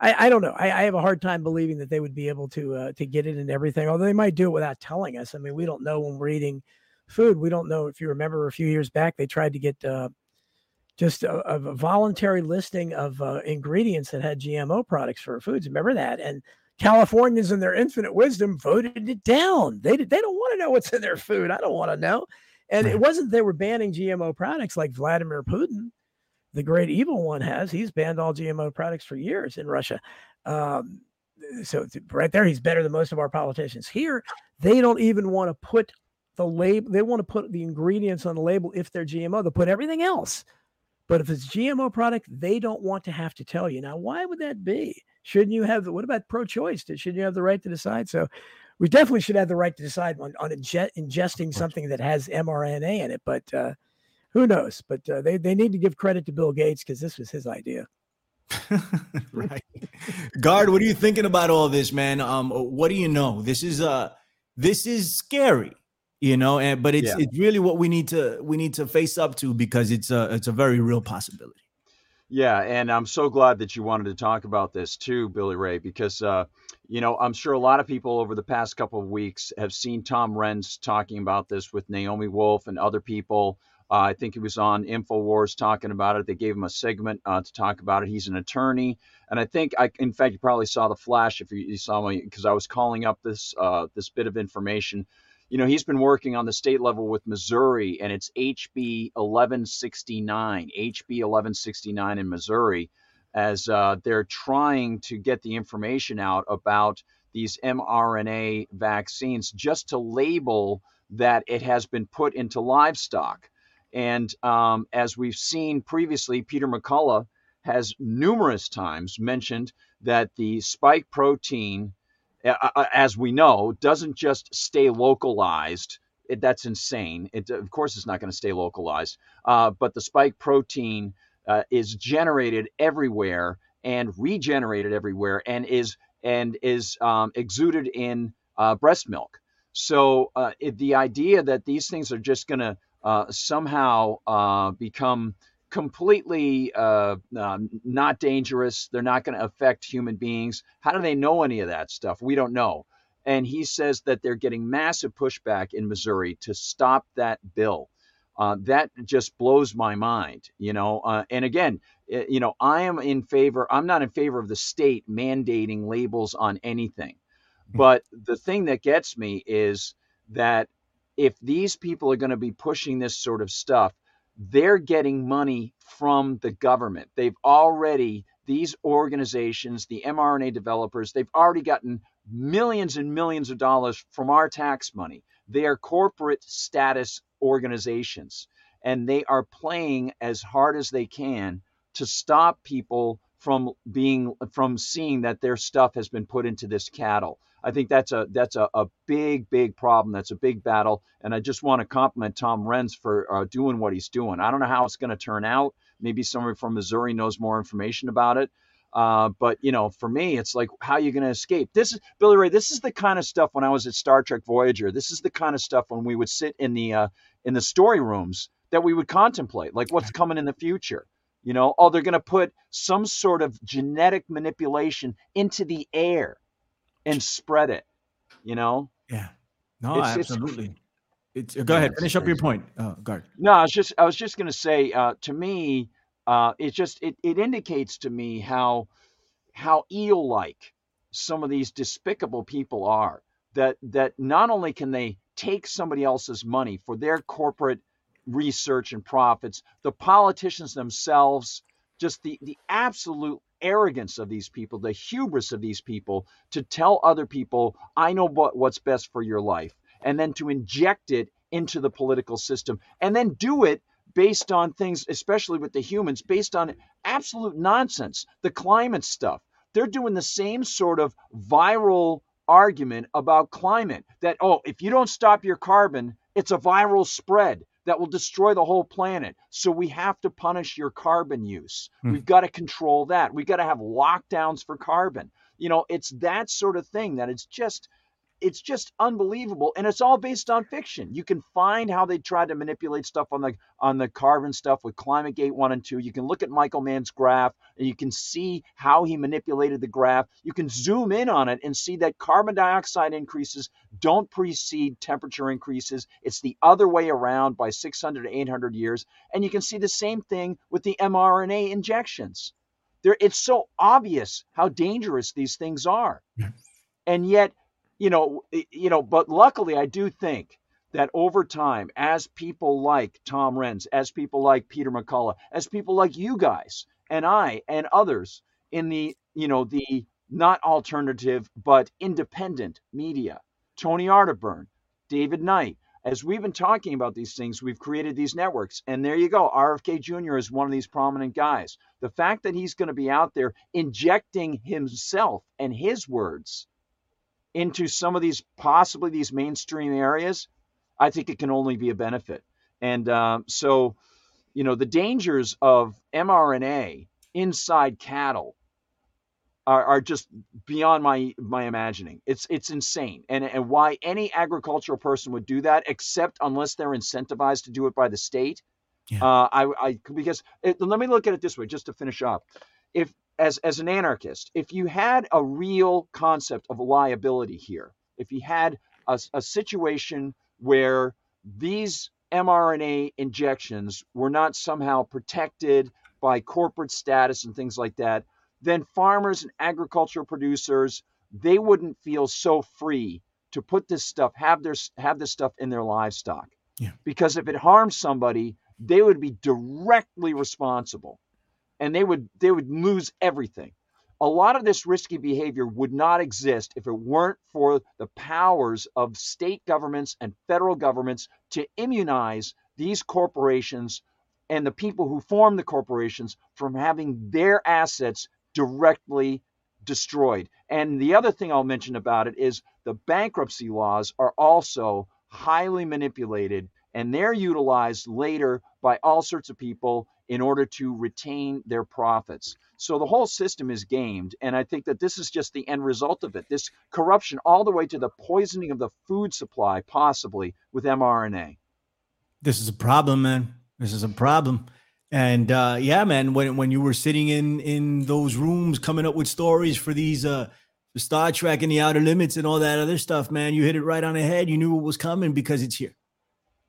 I, I don't know. I, I, have a hard time believing that they would be able to uh, to get it in everything. Although they might do it without telling us. I mean, we don't know when we're eating food. We don't know if you remember a few years back they tried to get uh, just a, a, voluntary listing of uh, ingredients that had GMO products for foods. Remember that? And Californians, in their infinite wisdom, voted it down. They they don't want to know what's in their food. I don't want to know. And it wasn't they were banning GMO products like Vladimir Putin the great evil one has. He's banned all GMO products for years in Russia. Um, so right there, he's better than most of our politicians. Here, they don't even want to put the label. They want to put the ingredients on the label if they're GMO. They put everything else. But if it's GMO product, they don't want to have to tell you. Now, why would that be? Shouldn't you have? What about pro-choice? Shouldn't you have the right to decide? So, we definitely should have the right to decide on, on ingesting something that has mRNA in it. But uh, who knows? But uh, they they need to give credit to Bill Gates because this was his idea. <laughs> right, Gard. What are you thinking about all this, man? Um, what do you know? This is uh, this is scary, you know, and but it's yeah. it's really what we need to we need to face up to because it's a it's a very real possibility. Yeah, and I'm so glad that you wanted to talk about this too, Billy Ray, because uh, you know I'm sure a lot of people over the past couple of weeks have seen Tom Renz talking about this with Naomi Wolf and other people. Uh, I think he was on Infowars talking about it. They gave him a segment uh, to talk about it. He's an attorney, and I think I, in fact, you probably saw the flash if you, you saw me because I was calling up this uh, this bit of information you know, he's been working on the state level with Missouri, and it's HB 1169, HB 1169 in Missouri, as uh, they're trying to get the information out about these mRNA vaccines just to label that it has been put into livestock. And um, as we've seen previously, Peter McCullough has numerous times mentioned that the spike protein as we know, doesn't just stay localized. It, that's insane. It, of course, it's not going to stay localized. Uh, but the spike protein uh, is generated everywhere and regenerated everywhere, and is and is um, exuded in uh, breast milk. So uh, it, the idea that these things are just going to uh, somehow uh, become completely uh, uh, not dangerous. They're not going to affect human beings. How do they know any of that stuff? We don't know. And he says that they're getting massive pushback in Missouri to stop that bill. Uh, that just blows my mind, you know. Uh, and again, eh, you know, I am in favor. I'm not in favor of the state mandating labels on anything. Hmm. But the thing that gets me is that if these people are going to be pushing this sort of stuff, they're getting money from the government. They've already, these organizations, the mRNA developers, they've already gotten millions and millions of dollars from our tax money. They are corporate status organizations, and they are playing as hard as they can to stop people from being from seeing that their stuff has been put into this cattle. I think that's a that's a, a big big problem. That's a big battle, and I just want to compliment Tom Renz for uh, doing what he's doing. I don't know how it's going to turn out. Maybe somebody from Missouri knows more information about it. Uh, but you know, for me, it's like how are you going to escape? This is Billy Ray. This is the kind of stuff when I was at Star Trek Voyager. This is the kind of stuff when we would sit in the uh, in the story rooms that we would contemplate, like what's coming in the future. You know, oh, they're going to put some sort of genetic manipulation into the air and spread it. You know? Yeah. No, it's, absolutely. It's, it's go ahead. Finish up your point, uh, Gard. No, I was just I was just going to say. Uh, to me, uh, it just it, it indicates to me how how eel like some of these despicable people are. That that not only can they take somebody else's money for their corporate research and profits, the politicians themselves, just the the absolute arrogance of these people, the hubris of these people to tell other people, I know what, what's best for your life, and then to inject it into the political system, and then do it based on things, especially with the humans, based on absolute nonsense, the climate stuff. They're doing the same sort of viral argument about climate that, oh, if you don't stop your carbon, it's a viral spread that will destroy the whole planet. So we have to punish your carbon use. Hmm. We've got to control that. We've got to have lockdowns for carbon. You know, it's that sort of thing that it's just it's just unbelievable and it's all based on fiction. You can find how they tried to manipulate stuff on the on the carbon stuff with climate gate 1 and 2 you can look at michael mann's graph and you can see how he manipulated the graph. You can zoom in on it and see that carbon dioxide increases don't precede temperature increases. It's the other way around by 600 to 800 years and you can see the same thing with the mrna injections. There it's so obvious how dangerous these things are. And yet you know, eh, you know, but luckily I do think that over time, as people like Tom Renz, as people like Peter McCullough, as people like you guys and I and others in the, you know, the not alternative but independent media, Tony Arterburn, David Knight, as we've been talking about these things, we've created these networks. And there you go. RFK Jr. is one of these prominent guys. The fact that he's going to be out there injecting himself and his words into some of these possibly these mainstream areas, I think it can only be a benefit. And um, so, you know, the dangers of mRNA inside cattle are, are just beyond my my imagining. It's it's insane, and and why any agricultural person would do that, except unless they're incentivized to do it by the state, Yeah. Uh, I, I because it, let me look at it this way, just to finish up. If as as an anarchist, if you had a real concept of liability here, if you had a, a situation where these mRNA injections were not somehow protected by corporate status and things like that, then farmers and agricultural producers they wouldn't feel so free to put this stuff have their have this stuff in their livestock. Yeah. Because if it harms somebody, they would be directly responsible and they would they would lose everything. A lot of this risky behavior would not exist if it weren't for the powers of state governments and federal governments to immunize these corporations and the people who form the corporations from having their assets directly destroyed. And the other thing I'll mention about it is the bankruptcy laws are also highly manipulated and they're utilized later by all sorts of people in order to retain their profits. So the whole system is gamed. And I think that this is just the end result of it this corruption, all the way to the poisoning of the food supply, possibly with mRNA. This is a problem, man. This is a problem. And uh, yeah, man, when when you were sitting in in those rooms coming up with stories for these uh Star Trek and the Outer Limits and all that other stuff, man, you hit it right on the head. You knew it was coming because it's here,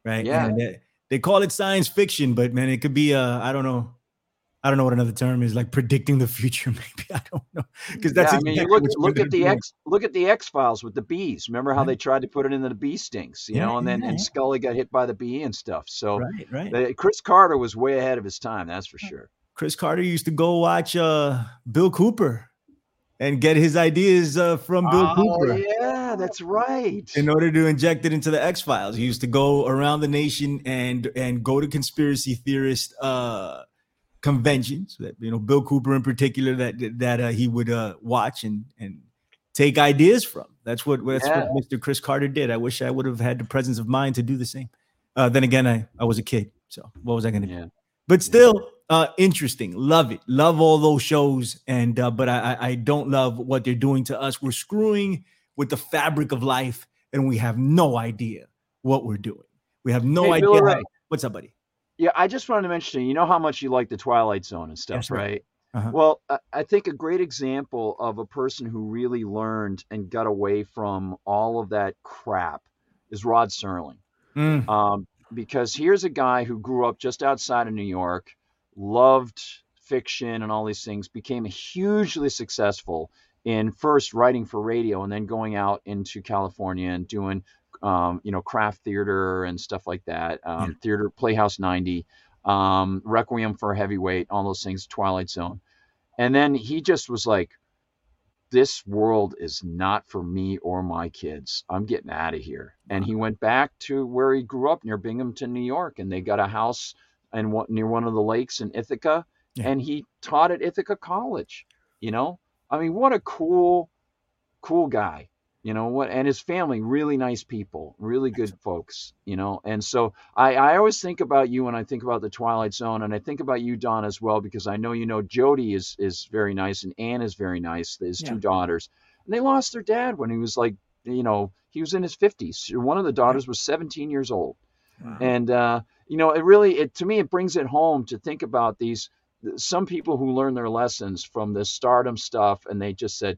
right? Yeah. And they, call it science fiction, but man, it could be uh, I don't know, I don't know what another term is, like predicting the future. <laughs> Maybe I don't know because that's yeah, I mean, look look at the do. X look at the X Files with the bees. Remember how Right. they tried to put it into the bee stings, you Yeah, know, and then yeah, and. Scully got hit by the bee and stuff. So right, right. Chris Carter was way ahead of his time, that's for sure. Chris Carter used to go watch uh, Bill Cooper and get his ideas uh, from Bill oh Cooper. yeah, that's right. in order to inject it into the X Files. He used to go around the nation and and go to conspiracy theorist uh, conventions. That you know, Bill Cooper in particular, that that uh, he would uh, watch and and take ideas from. That's what that's Yeah. what Mr. Chris Carter did. I wish I would have had the presence of mind to do the same. Uh, then again, I I was a kid, so what was I going to do? But still, uh, interesting. Love it. Love all those shows. And uh, but I I don't love what they're doing to us. We're screwing with the fabric of life, and we have no idea what we're doing. We have no Hey, idea. Bill how- what's up, buddy? Yeah, I just wanted to mention, you know how much you like the Twilight Zone and stuff, That's right. right? Uh-huh. Well, I- I think a great example of a person who really learned and got away from all of that crap is Rod Serling. Mm, Um, because here's a guy who grew up just outside of New York, loved fiction and all these things, became hugely successful in first writing for radio and then going out into California and doing, um, you know, Kraft theater and stuff like that. Um, Yeah. Theater, Playhouse 90, um, Requiem for a Heavyweight, all those things, Twilight Zone. And then he just was like, this world is not for me or my kids. I'm getting out of here. And he went back to where he grew up near Binghamton, New York, and they got a house and one, near one of the lakes in Ithaca, Yeah. and he taught at Ithaca College. You know, I mean, what a cool, cool guy. You know what? And his family, really nice people, really good folks. You know, and so I, I always think about you when I think about the Twilight Zone, and I think about you, Don, as well, because I know you know Jody is is very nice, and Anne is very nice. His Yeah. two daughters, and they lost their dad when he was like, you know, he was in his fifties. One of the daughters was 17 years old, Wow. and uh, you know, it really, it to me, it brings it home to think about these some people who learn their lessons from this stardom stuff, and they just said,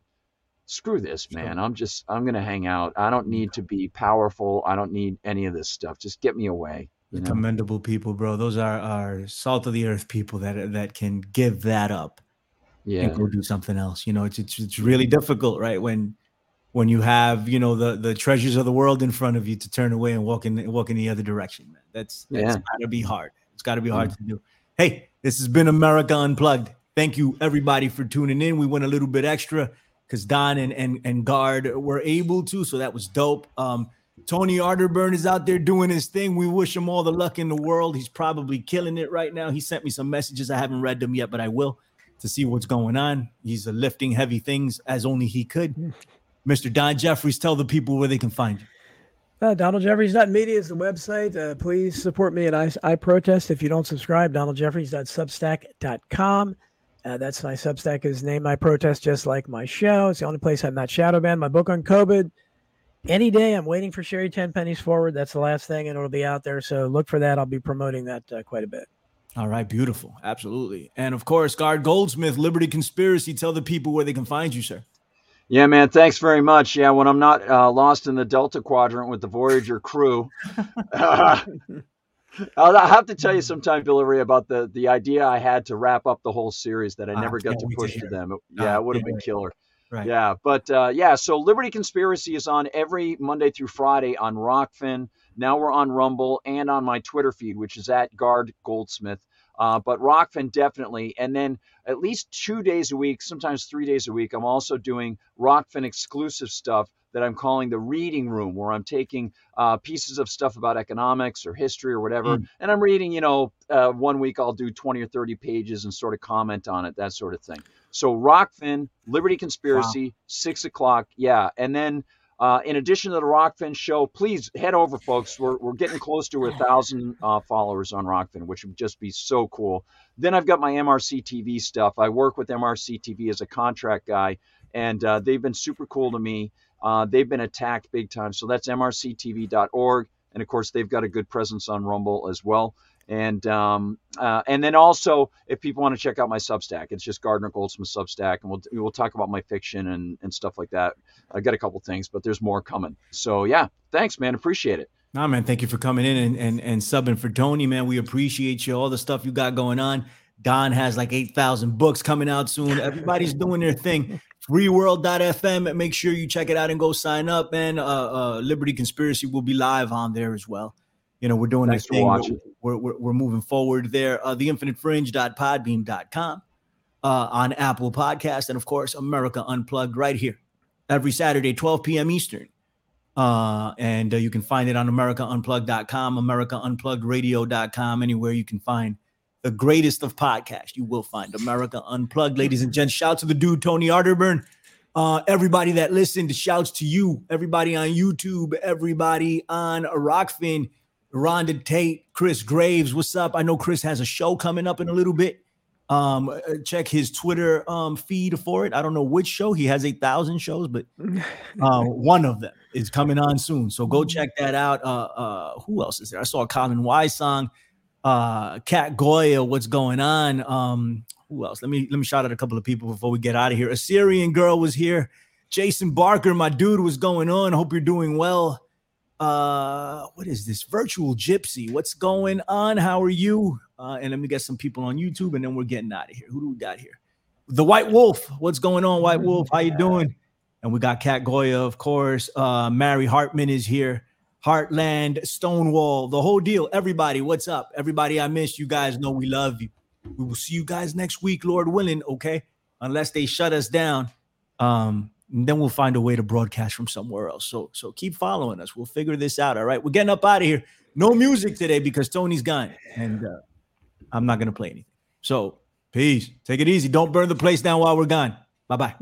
screw this man i'm just i'm gonna hang out i don't need to be powerful i don't need any of this stuff just get me away you know? Commendable people, bro. Those are are salt of the earth people that that can give that up yeah and go do something else. You know, it's it's it's really difficult, right? When when you have you know the the treasures of the world in front of you to turn away and walk in walk in the other direction, man. That's that's Yeah. gotta be hard. It's gotta be hard to do. Hey, this has been America Unplugged. Thank you everybody for tuning in. We went a little bit extra because Don and, and and Gard were able to, so that was dope. Um, Tony Arterburn is out there doing his thing. We wish him all the luck in the world. He's probably killing it right now. He sent me some messages. I haven't read them yet, but I will to see what's going on. He's lifting heavy things as only he could. <laughs> Mr. Don Jeffries, tell the people where they can find you. Uh, DonaldJeffries.media is the website. Uh, please support me at I, I Protest. If you don't subscribe, DonaldJeffries.substack.com. Uh, that's my Substack is named I Protest, just like my show. It's the only place I'm not shadow banned. My book on COVID any day. I'm waiting for Sherry Ten Pennies Forward. That's the last thing, and it'll be out there. So look for that. I'll be promoting that uh, quite a bit. All right, beautiful, absolutely, and of course, Gard Goldsmith, Liberty Conspiracy. Tell the people where they can find you, sir. Yeah, man. Thanks very much. Yeah, when I'm not uh, lost in the Delta Quadrant with the Voyager crew, uh, <laughs> I'll have to tell you sometime, Billy about the the idea I had to wrap up the whole series that I Ah, never got to wait to push to, them. It- Ah, yeah, it would have can't been killer. Right. Yeah, but uh, yeah, so Liberty Conspiracy is on every Monday through Friday on Rokfin. Now we're on Rumble and on my Twitter feed, which is at Gard Goldsmith. Uh, but Rokfin definitely, and then at least two days a week, sometimes three days a week, I'm also doing Rokfin exclusive stuff that I'm calling the reading room, where I'm taking uh, pieces of stuff about economics or history or whatever, and I'm reading. You know, uh, one week I'll do 20 or 30 pages and sort of comment on it, that sort of thing. So Rokfin, Liberty Conspiracy, six o'clock. Yeah. And then uh, in addition to the Rokfin show, please head over, folks. We're, we're getting close to a thousand uh, followers on Rokfin, which would just be so cool. Then I've got my MRC TV stuff. I work with MRC TV as a contract guy, and uh, they've been super cool to me. Uh, they've been attacked big time. So that's mrctv.org. And of course, they've got a good presence on Rumble as well. And um, uh, and then also, if people want to check out my Substack, it's just Gardner Goldsmith Substack, and we'll we'll talk about my fiction and and stuff like that. I got a couple things, but there's more coming. So yeah, thanks, man. Appreciate it. Nah, man, thank you for coming in and, and, and subbing for Tony, man. We appreciate you, all the stuff you got going on. Don has like 8,000 books coming out soon. Everybody's <laughs> doing their thing. Freeworld.fm. Make sure you check it out and go sign up, man. Uh, uh, Liberty Conspiracy will be live on there as well. You know, we're doing Thanks this thing. watching. We're, we're, we're moving forward there. Uh, theinfinitefringe.podbean.com uh, on Apple Podcast. And of course, America Unplugged right here every Saturday, 12 p.m. Eastern. Uh, and uh, you can find it on AmericaUnplugged.com, AmericaUnpluggedRadio.com, anywhere you can find the greatest of podcasts. You will find America Unplugged, ladies and gents. Shout to the dude, Tony Arterburn. Uh, everybody that listened, shouts to you. Everybody on YouTube, everybody on Rokfin, Rhonda Tate, Chris Graves. What's up? I know Chris has a show coming up in a little bit. Um, uh, check his Twitter um feed for it. I don't know which show he has a thousand shows, but <laughs> uh, one of them is coming on soon. So go check that out. Uh, uh, who else is there? I saw a Colin Wise song. Uh, Cat Goya, what's going on? Um, who else? Let me let me shout out a couple of people before we get out of here. Assyrian girl was here. Jason Barker, my dude, was going on. Hope you're doing well. Uh, what is this? Virtual Gypsy. What's going on? How are you? Uh, and let me get some people on YouTube, and then we're getting out of here. Who do we got here? The White Wolf. What's going on, White Wolf? How you doing? And we got Cat Goya, of course. Uh, Mary Hartman is here. Heartland, Stonewall, the whole deal. Everybody, what's up? Everybody, I miss you guys. Know we love you. We will see you guys next week, Lord willing. Okay, unless they shut us down, um, and then we'll find a way to broadcast from somewhere else. So, so keep following us. We'll figure this out. All right, we're getting up out of here. No music today because Tony's gone, and uh, I'm not gonna play anything. So, peace. Take it easy. Don't burn the place down while we're gone. Bye bye.